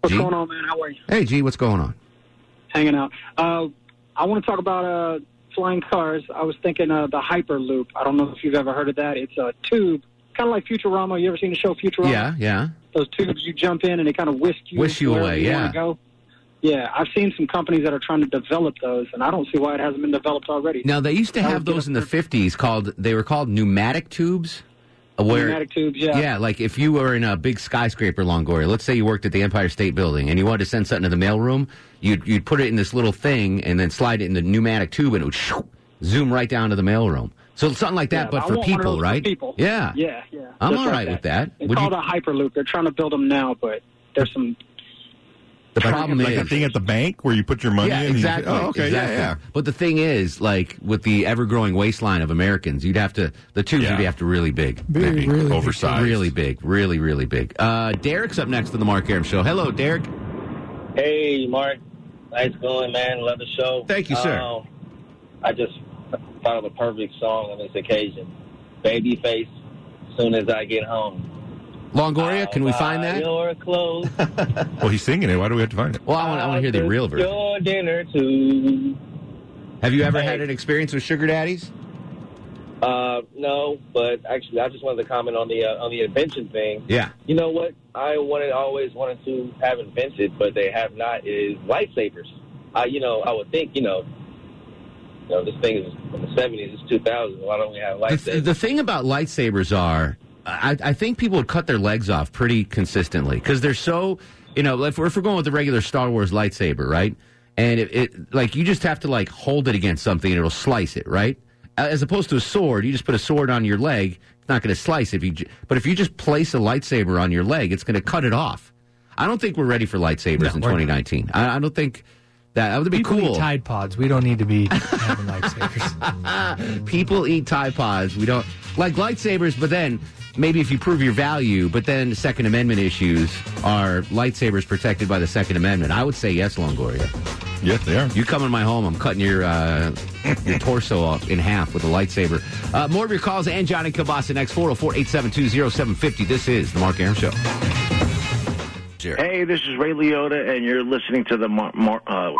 What's G? going on, man? How are you? Hey, G, what's going on? Hanging out. Uh, I want to talk about uh, flying cars. I was thinking uh, the Hyperloop. I don't know if you've ever heard of that. It's a tube, kind of like Futurama. You ever seen the show Futurama? Yeah, yeah. Those tubes you jump in and they kind of whisk you, Whisk you away, yeah. Go. Yeah, I've seen some companies that are trying to develop those, and I don't see why it hasn't been developed already. Now, they used to That have those in the 50s called, they were called pneumatic tubes. uh, Where, Pneumatic tubes, yeah. Yeah, like if you were in a big skyscraper, Longoria. Let's say you worked at the Empire State Building and you wanted to send something to the mailroom, you'd you'd put it in this little thing and then slide it in the pneumatic tube and it would shoo, zoom right down to the mailroom. So something like that, Yeah, but I for want one of people, those for right? people. Yeah, Yeah, yeah. I'm all like right with that. It's Would you- called a Hyperloop. They're trying to build them now, but there's some. The problem like is a thing at the bank where you put your money yeah, in. and you- exactly. oh, okay, exactly. yeah, yeah. But the thing is, like with the ever-growing waistline of Americans, you'd have to the tubes Yeah. would have to really big, Big, Big. really big. Oversized. really big, really really big. Uh, Derek's up next to the Mark Arum Show. Hello, Derek. Hey, Mark. Nice going, man. Love the show. Thank you, sir. Um, I just thought of the perfect song on this occasion. Babyface, soon as I get home. Longoria, can we find that? Your clothes. Well, he's singing it. Why do we have to find it? Well, I want, I want to hear the real version. Your dinner too. Have you ever Hey. had an experience with sugar daddies? Uh, no, but actually, I just wanted to comment on the uh, on the invention thing. Yeah. You know what? I wanted always wanted to have invented, but they have not. Is lightsabers. I, you know, I would think, you know, you know, this thing is from the seventies. It's two thousand. Why don't we have The, th- the thing about lightsabers are I, I think people would cut their legs off pretty consistently because they're so, you know, if we're, if we're going with the regular Star Wars lightsaber, right? And it, it, like, you just have to, like, hold it against something and it'll slice it, right? As opposed to a sword, you just put a sword on your leg, it's not going to slice it. If you, but if you just place a lightsaber on your leg, it's going to cut it off. I don't think we're ready for lightsabers in 2019. I, I don't think that, that would be People cool. eat Tide Pods. We don't need to be having lightsabers. People eat Tide Pods. We don't like lightsabers, but then maybe if you prove your value, but then Second Amendment issues are lightsabers protected by the Second Amendment. I would say yes, Longoria. Yes, they are. You come in my home, I'm cutting your uh, your torso off in half with a lightsaber. Uh, more of your calls and Johnny Kielbasa next 404 872 0750. This is The Mark Arum Show. Hey, this is Ray Liotta, and you're listening to the Mark. Mar- uh,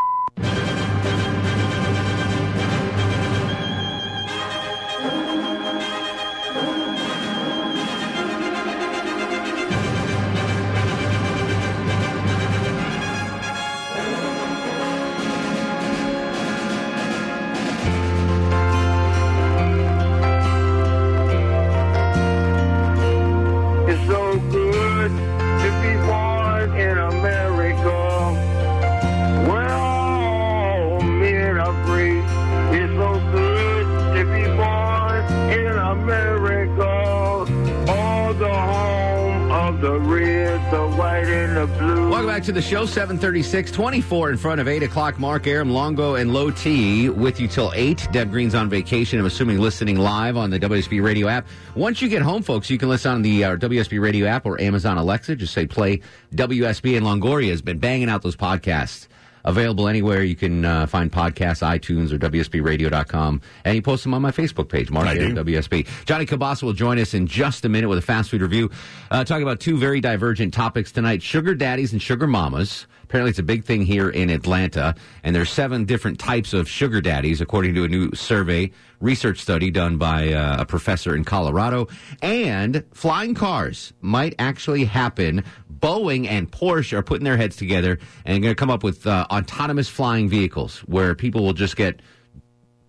and the blue. Welcome back to the show, 736, 24 in front of 8 o'clock. Mark Arum, Longo, and Low T with you till 8. Deb Green's on vacation. I'm assuming listening live on the WSB radio app. Once you get home, folks, you can listen on the uh, WSB radio app or Amazon Alexa. Just say play WSB, and Longoria has been banging out those podcasts. Available anywhere you can uh, find podcasts, iTunes or WSBRadio.com. And you post them on my Facebook page, Mark. WSB. Johnny Kielbasa will join us in just a minute with a fast food review. Uh, talking about two very divergent topics tonight sugar daddies and sugar mamas. Apparently, it's a big thing here in Atlanta, and there's seven different types of sugar daddies, according to a new survey research study done by uh, a professor in Colorado. And flying cars might actually happen. Boeing and Porsche are putting their heads together and going to come up with uh, autonomous flying vehicles where people will just get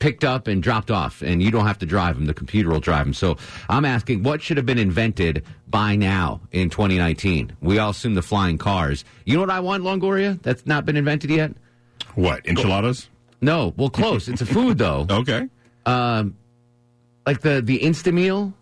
picked up and dropped off, and you don't have to drive them. The computer will drive them. So I'm asking, what should have been invented by now in 2019? We all assume the flying cars. You know what I want, Longoria? That's not been invented yet. What enchiladas? No, well, close. it's a food though. Okay. Um, like the the Insta meal,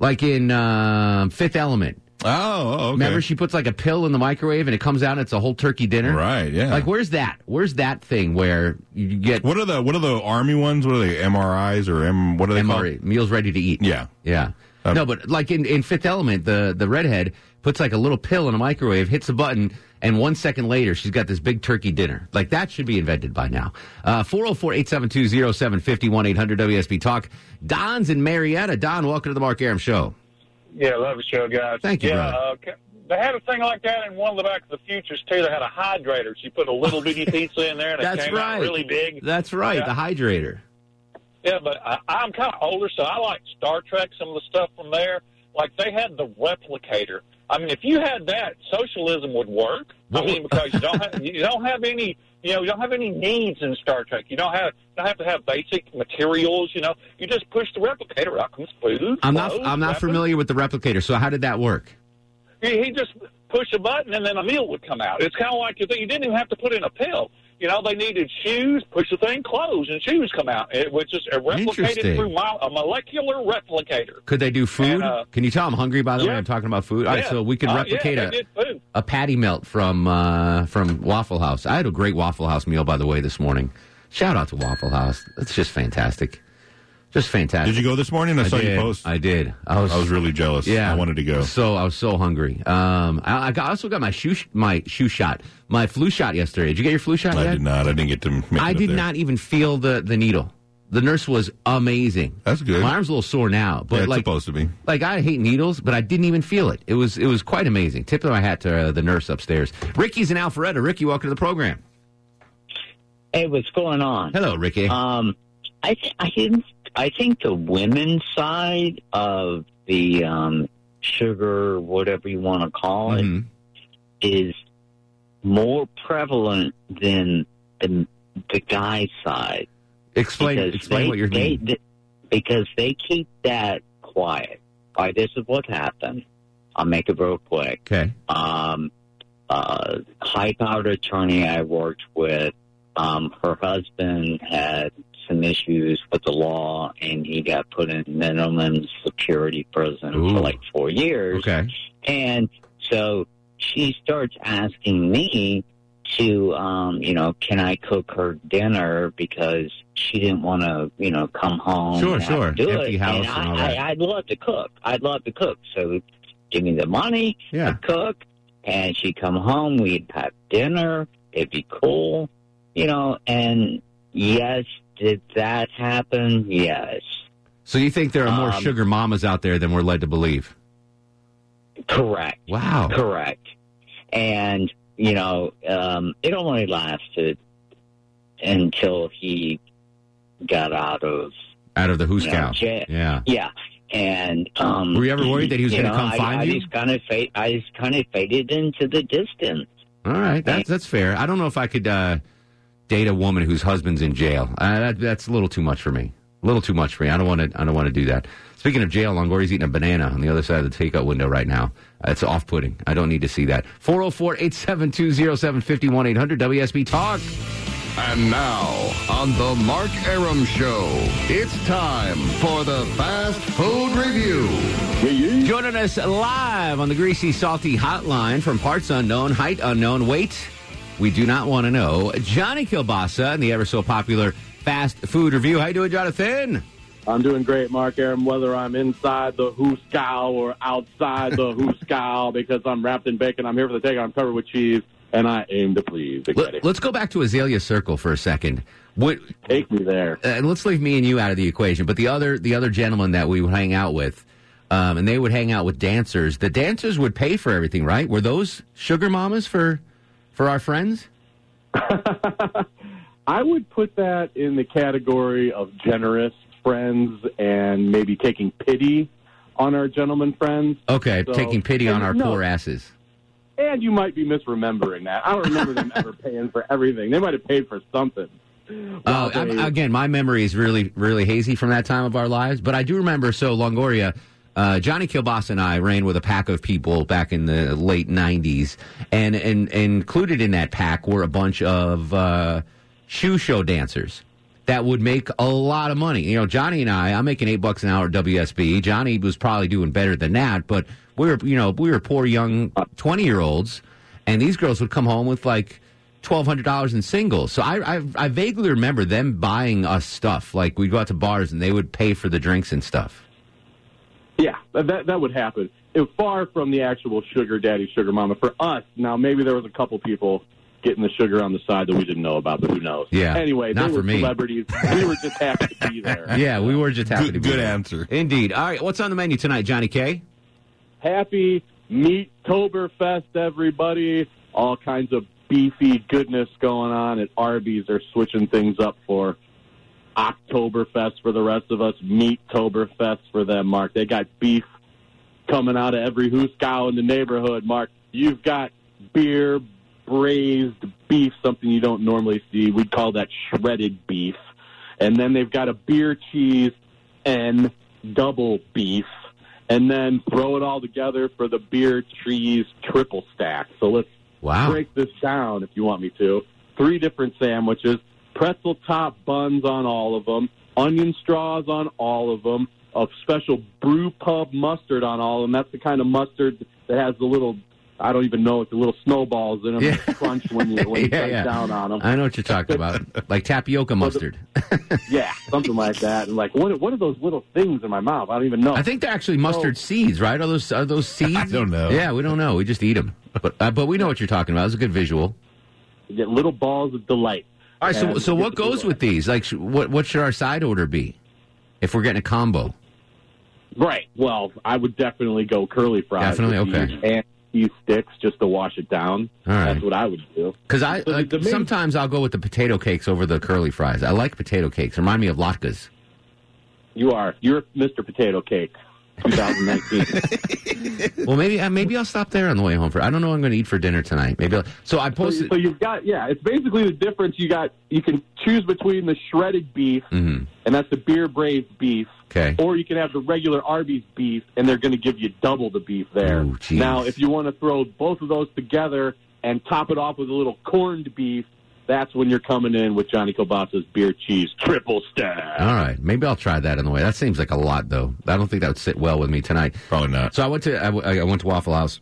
like in um Fifth Element. Oh, okay. Remember, she puts like a pill in the microwave and it comes out. and It's a whole turkey dinner. Right. Yeah. Like, where's that? Where's that thing where you get What are the what are the army ones? What are they? MRIs or M? What are they MRE, called? meals ready to eat? Yeah. Yeah. Um, no, but like in, in Fifth Element, the, the redhead puts like a little pill in a microwave, hits a button, and one second later, she's got this big turkey dinner. Like that should be invented by now. Uh, 404 872 0750 800 WSB Talk. Don's in Marietta. Don, welcome to the Mark Arum Show. Yeah, love the show, guys. Thank you, Yeah, uh, they had a thing like that in one of the Back of the Futures too. They had a hydrator. She put a little bitty pizza in there, and it came right. out really big. That's right, Yeah. the hydrator. Yeah, but I, I'm kind of older, so I like Star Trek. Some of the stuff from there, like they had the replicator. I mean, if you had that, socialism would work. I mean, because you don't have you don't have any you know you don't have any needs in Star Trek. You don't have don't have to have basic materials. You know, you just push the replicator out comes food. I'm not I'm not weapons. familiar with the replicator, so how did that work? He, he just push a button and then a meal would come out. It's kind of like you think you didn't even have to put in a pill. You know, they needed shoes, push the thing, clothes, and shoes come out. It was just a replicated through mo- a molecular replicator. Could they do food? And, uh, Can you tell I'm hungry, by the way? I'm talking about food. All right, Yeah. so we could Uh, replicate yeah, a. they did food. a patty melt from uh, from Waffle House. I had a great Waffle House meal, by the way, this morning. Shout out to Waffle House. It's just fantastic. Just fantastic. Did you go this morning? I, saw did. you post. I did. I was, I was really jealous. Yeah, I wanted to go. So I was so hungry. Um, I, I got, also got my shoe sh- my shoe shot, my flu shot yesterday. Did you get your flu shot? I yet? did not. I didn't get to. Make I did not even feel the the needle. The nurse was amazing. That's good. My arm's a little sore now, but Yeah, it's like supposed to be. like I hate needles, but I didn't even feel it. It was it was quite amazing. Tip of my hat to uh, the nurse upstairs. Ricky's in Alpharetta. Ricky, welcome to the program. Hey, what's going on? Hello, Ricky. Um, I th- I think I think the women's side of the um, sugar, whatever you want to call it, Mm-hmm. is more prevalent than the the guy side. Explain explain they- what you're they- mean. they- because they keep that quiet. all right, this is what happened. I'll make it real quick. Okay. Um, uh, high powered attorney I worked with, um, her husband had some issues with the law and he got put in minimum security prison Ooh. for like four years. Okay. And so she starts asking me to, um, you know, can I cook her dinner because she didn't want to, you know, come home. Sure, and sure. Do Empty it. house and and all I, that. I, I'd love to cook. I'd love to cook. So give me the money. Yeah. I'd cook, and she'd come home. We'd have dinner. It'd be cool, you know. And yes, did that happen? Yes. So you think there are more Um, sugar mamas out there than we're led to believe? Correct. Wow. Correct. And, you know, um, it only lasted until he got out of Out of the who's you know, jail. Yeah. Yeah. And um, Were you ever worried that he was gonna know, come I, find I you? Just kind of fade, I just kind of faded into the distance. All right, that's that's fair. I don't know if I could uh, date a woman whose husband's in jail. Uh, that, that's a little too much for me. A little too much for me. I don't want to. I don't want to do that. Speaking of jail, Longoria's eating a banana on the other side of the takeout window right now. Uh, it's off-putting. I don't need to see that. 404-872-0750 800 WSB Talk. And now, on the Mark Arum Show, it's time for the Fast Food Review. Joining us live on the Greasy Salty Hotline from parts unknown, height unknown, weight we do not want to know. Johnny Kielbasa and the ever so popular Fast Food Review. How you doing, Jonathan? I'm doing great, Mark Aaron, whether I'm inside the hooskow or outside the hooskow because I'm wrapped in bacon. I'm here for the take. I'm covered with cheese, and I aim to please. Let, us go back to Azalea Circle for a second. What, Take me there. uh, and let's leave me and you out of the equation. But the other the other gentleman that we would hang out with, um, and they would hang out with dancers. The dancers would pay for everything, right? Were those sugar mamas for for our friends? I would put that in the category of generous friends and maybe taking pity on our gentlemen friends. Okay, So- taking pity on our no, poor asses. And you might be misremembering that. I don't remember them ever paying for everything. They might have paid for something. Oh, they- again, my memory is really, really hazy from that time of our lives. But I do remember. So Longoria, uh, Johnny Kielbasa and I ran with a pack of people back in the late '90s, and and, included in that pack were a bunch of uh, shoe show dancers that would make a lot of money. You know, Johnny and I, I'm making eight bucks an hour at WSB. Johnny was probably doing better than that, but we were, you know, we were poor young 20 year olds, and these girls would come home with like twelve hundred dollars in singles. So I, I I vaguely remember them buying us stuff. Like we'd go out to bars and they would pay for the drinks and stuff. Yeah, that that, that would happen. It, far from the actual sugar daddy, sugar mama. For us, now maybe there was a couple people getting the sugar on the side that we didn't know about, but who knows? Yeah, Anyway, not they for were me. celebrities. we were just happy to be there. Yeah, we were just happy Good- to be good there. Good answer. Indeed. All right, what's on the menu tonight, Johnny K? Happy Meattoberfest, everybody. All kinds of beefy goodness going on at Arby's. They're switching things up for Oktoberfest for the rest of us. Meattoberfest for them, Mark. They got beef coming out of every hooskow in the neighborhood, Mark. You've got beer, braised beef, something you don't normally see. We'd call that shredded beef. And then they've got a beer cheese and double beef. And then throw it all together for the beer cheese triple stack. So let's Wow. break this down if you want me to. Three different sandwiches, pretzel top buns on all of them, onion straws on all of them, a special brew pub mustard on all of them. That's the kind of mustard that has the little, I don't even know, it's the little snowballs in them Yeah. crunch when you, when you Yeah, down on them. I know what you're talking about, like tapioca mustard. yeah, something like that. And like, what, what are those little things in my mouth? I don't even know. I think they're actually mustard seeds, right? Are those are those seeds? I don't know. Yeah, we don't know. We just eat them. But uh, but we know what you're talking about. It's a good visual. You get little balls of delight. All right. So so what goes with these? Like, what what should our side order be if we're getting a combo? Right. Well, I would definitely go curly fries. Definitely, okay. And these sticks just to wash it down. All right. That's what I would do. Because I like, the main- sometimes I'll go with the potato cakes over the curly fries. I like potato cakes. Remind me of latkes. You are. You're Mr. Potato Cake 2019. well, maybe uh, maybe I'll stop there on the way home. For I don't know what I'm going to eat for dinner tonight. Maybe I'll, so. I So, posted. so you've got yeah. It's basically the difference. You got you can choose between the shredded beef, Mhm. and that's the beer braised beef. Okay. Or you can have the regular Arby's beef, and they're going to give you double the beef there. Ooh, now, if you want to throw both of those together and top it off with a little corned beef, that's when you're coming in with Johnny Kielbasa's beer cheese triple stack. All right, maybe I'll try that on the way. That seems like a lot, though. I don't think that would sit well with me tonight. Probably not. So I went to I, w- I went to Waffle House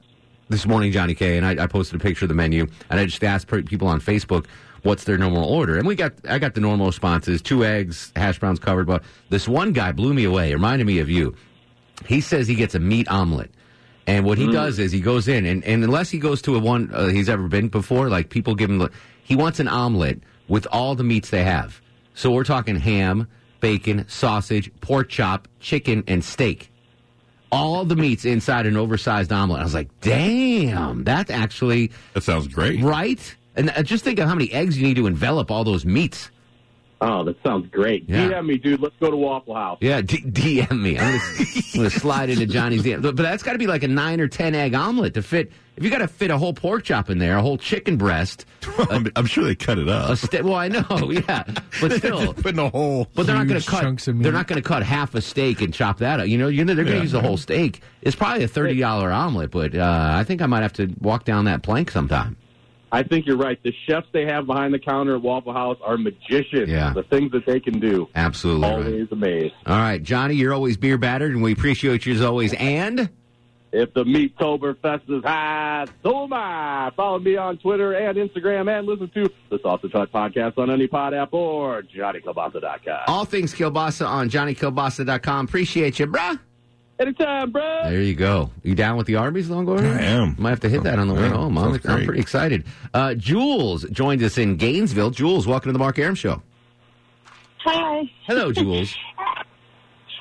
this morning, Johnny K, and I, I posted a picture of the menu, and I just asked people on Facebook what's their normal order, and we got I got the normal responses: two eggs, hash browns covered. But this one guy blew me away. It reminded me of you. He says he gets a meat omelet. And what he Mm. does is he goes in, and, and unless he goes to a one uh, he's ever been before, like people give him, he wants an omelet with all the meats they have. So we're talking ham, bacon, sausage, pork chop, chicken, and steak. All the meats inside an oversized omelet. I was like, damn, that actually. That sounds great. Right? And uh, just think of how many eggs you need to envelop all those meats. Oh, that sounds great. Yeah. DM me, dude. Let's go to Waffle House. Yeah, D- DM me. I'm going to slide into Johnny's DM. But, but that's got to be like a nine or ten egg omelet to fit. If you got to fit a whole pork chop in there, a whole chicken breast. I'm, I'm sure they cut it up. A sta- well, I know, yeah, but still, putting a whole. But they're not going to cut. chunks of They're not going to cut half a steak and chop that up. You know, you know they're going to Yeah. use the whole steak. It's probably a thirty dollar omelet, but uh, I think I might have to walk down that plank sometime. I think you're right. The chefs they have behind the counter at Waffle House are magicians. Yeah. The things that they can do. Absolutely. right. Always amazed. All right, Johnny, you're always beer battered, and we appreciate you as always. And If the Meattoberfest is high, so am I. Follow me on Twitter and Instagram and listen to the Sausage Hut podcast on any pod app or JohnnyKielbasa.com. all things Kielbasa on JohnnyKielbasa.com. Appreciate you, bruh. Anytime, bro. There you go. You down with the Arby's, Longoria? I am. Might have to hit that on the way home. I'm, I'm pretty excited. Uh, Jules joined us in Gainesville. Jules, welcome to the Mark Arum Show. Hi. Hello, Jules.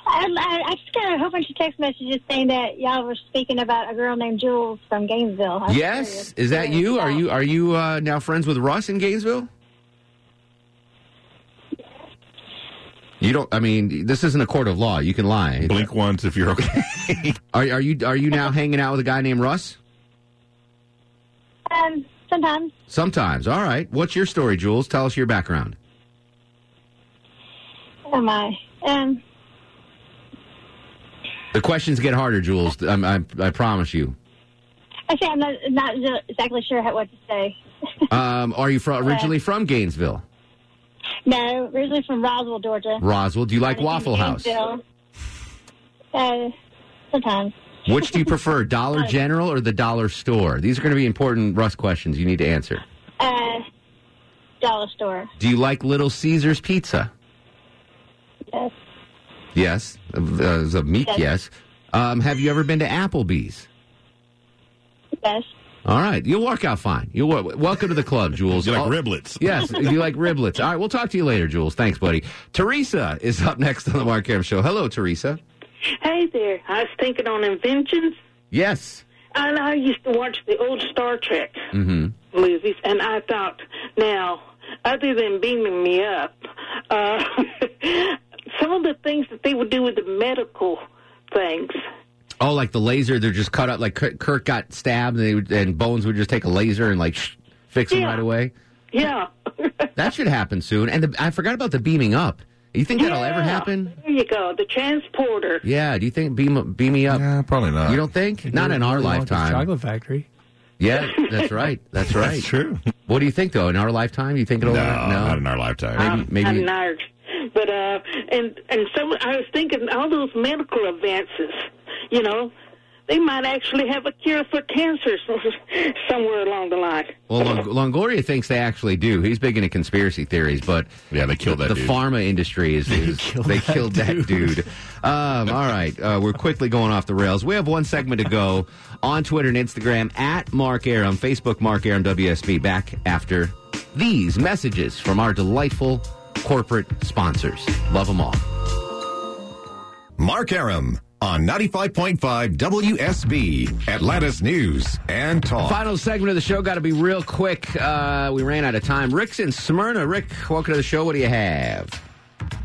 Um, I, I just got a whole bunch of text messages saying that y'all were speaking about a girl named Jules from Gainesville. I was yes, curious. is that you? Are you are you uh, now friends with Russ in Gainesville? You don't. I mean, this isn't a court of law. You can lie. Blink once if you're okay. Are, are you are you now hanging out with a guy named Russ? Um, sometimes. Sometimes. All right. What's your story, Jules? Tell us your background. Am I? Um, The questions get harder, Jules. I, I, I promise you. actually, I'm not, not exactly sure how, what to say. Um, are you from, originally from Gainesville? No, originally from Roswell, Georgia. Roswell. Do you like Waffle House? Uh, sometimes. Which do you prefer, Dollar General or the Dollar Store? These are going to be important Russ questions you need to answer. Uh, dollar store. Do you like Little Caesars pizza? Yes. Yes. Uh, as a meat, Yes. yes. Um, have you ever been to Applebee's? Yes. All right, you'll work out fine. You'll work, welcome to the club, Jules. You like All- riblets. Yes, you like riblets. All right, we'll talk to you later, Jules. Thanks, buddy. Teresa is up next on the Mark Arum Show. Hello, Teresa. Hey there. I was thinking on inventions. Yes. And I used to watch the old Star Trek Mm-hmm. movies, and I thought, now, other than beaming me up, uh, some of the things that they would do with the medical things. Oh, like the laser, they're just cut up. Like Kirk Kirk got stabbed, and, they would, and Bones would just take a laser and like sh- fix him Yeah. right away. Yeah. That should happen soon. And the, I forgot about the beaming up. You think that'll ever happen? There you go. The transporter. Yeah. Do you think beam beam me up? Yeah, probably not. You don't think? Not in our Willy Wonka's lifetime. Chocolate Factory. Yeah, that's right. That's right. That's true. What do you think though? In our lifetime, you think it'll? No, no, not in our lifetime. Maybe, I'm maybe. not. But uh, and and some I was thinking all those medical advances, you know, they might actually have a cure for cancer somewhere along the line. Well, Long- Longoria thinks they actually do. He's big into conspiracy theories, but yeah, they killed that the dude. pharma industry is, is they killed, that, dude. Um, all right, uh, we're quickly going off the rails. We have one segment to go on Twitter and Instagram at Mark Arum, Facebook Mark Arum WSB. Back after these messages from our delightful corporate sponsors. Love them all. Mark Arum on 95.5 WSB, Atlanta's News and Talk. Final segment of the show. Got to be real quick. Uh, we ran out of time. Rick's in Smyrna. Rick, welcome to the show. What do you have?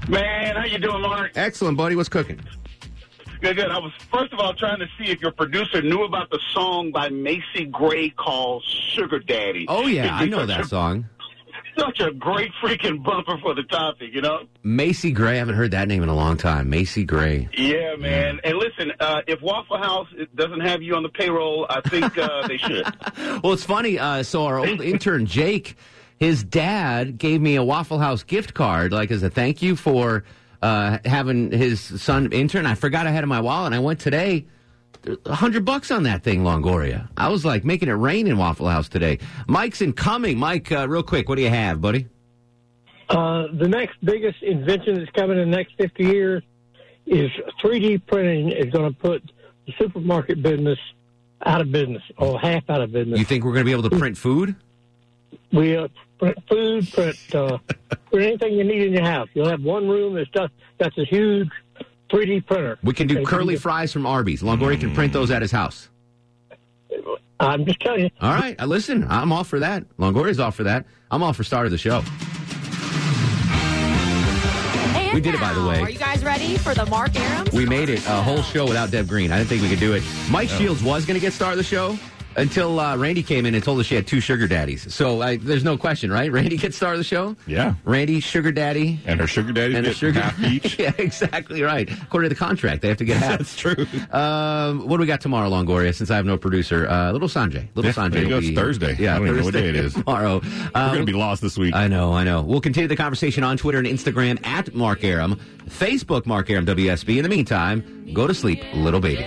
Man, how you doing, Mark? Excellent, buddy. What's cooking? Good, good. I was first of all trying to see if your producer knew about the song by Macy Gray called "Sugar Daddy." Oh yeah, I know such that a- song. Such a great freaking bumper for the topic, you know. Macy Gray. I haven't heard that name in a long time. Macy Gray. Yeah, man. And listen, uh, if Waffle House doesn't have you on the payroll, I think uh, they should. Well, it's funny. Uh, so our old intern Jake, his dad gave me a Waffle House gift card, like as a thank you for uh, having his son intern. I forgot I had in my wallet. and I went today. A hundred bucks on that thing, Longoria. I was like making it rain in Waffle House today. Mike's incoming. Mike, uh, real quick, what do you have, buddy? Uh, the next biggest invention that's coming in the next 50 years is 3D printing is going to put the supermarket business out of business or half out of business. You think we're going to be able to print food? We uh, print food, print, uh, print anything you need in your house. You'll have one room that's just, that's a huge 3D printer. We can do And curly you- fries from Arby's. Longoria can print those at his house. I'm just telling you. All right, uh, listen, I'm all for that. Longoria's all for that. I'm all for start of the show. And We did it, by the way. Are you guys ready for the Mark Arum? We made it a whole show without Deb Green. I didn't think we could do it. Mike Shields was going to get star of the show until uh, Randy came in and told us she had two sugar daddies. So I, there's no question, right? Randy gets star of the show. Yeah. Randy, sugar daddy, and her sugar daddy and her sugar half each. yeah, exactly right. According to the contract, they have to get half. That's true. Um, what do we got tomorrow, Longoria? Since I have no producer, uh, little Sanjay, little Yeah, Sanjay. there you go. It's be- Thursday. Yeah, I don't even know what day it is. tomorrow. We're going to be lost this week. I know, I know. We'll continue the conversation on Twitter and Instagram at Mark Arum, Facebook Mark Arum WSB. In the meantime, go to sleep, little baby.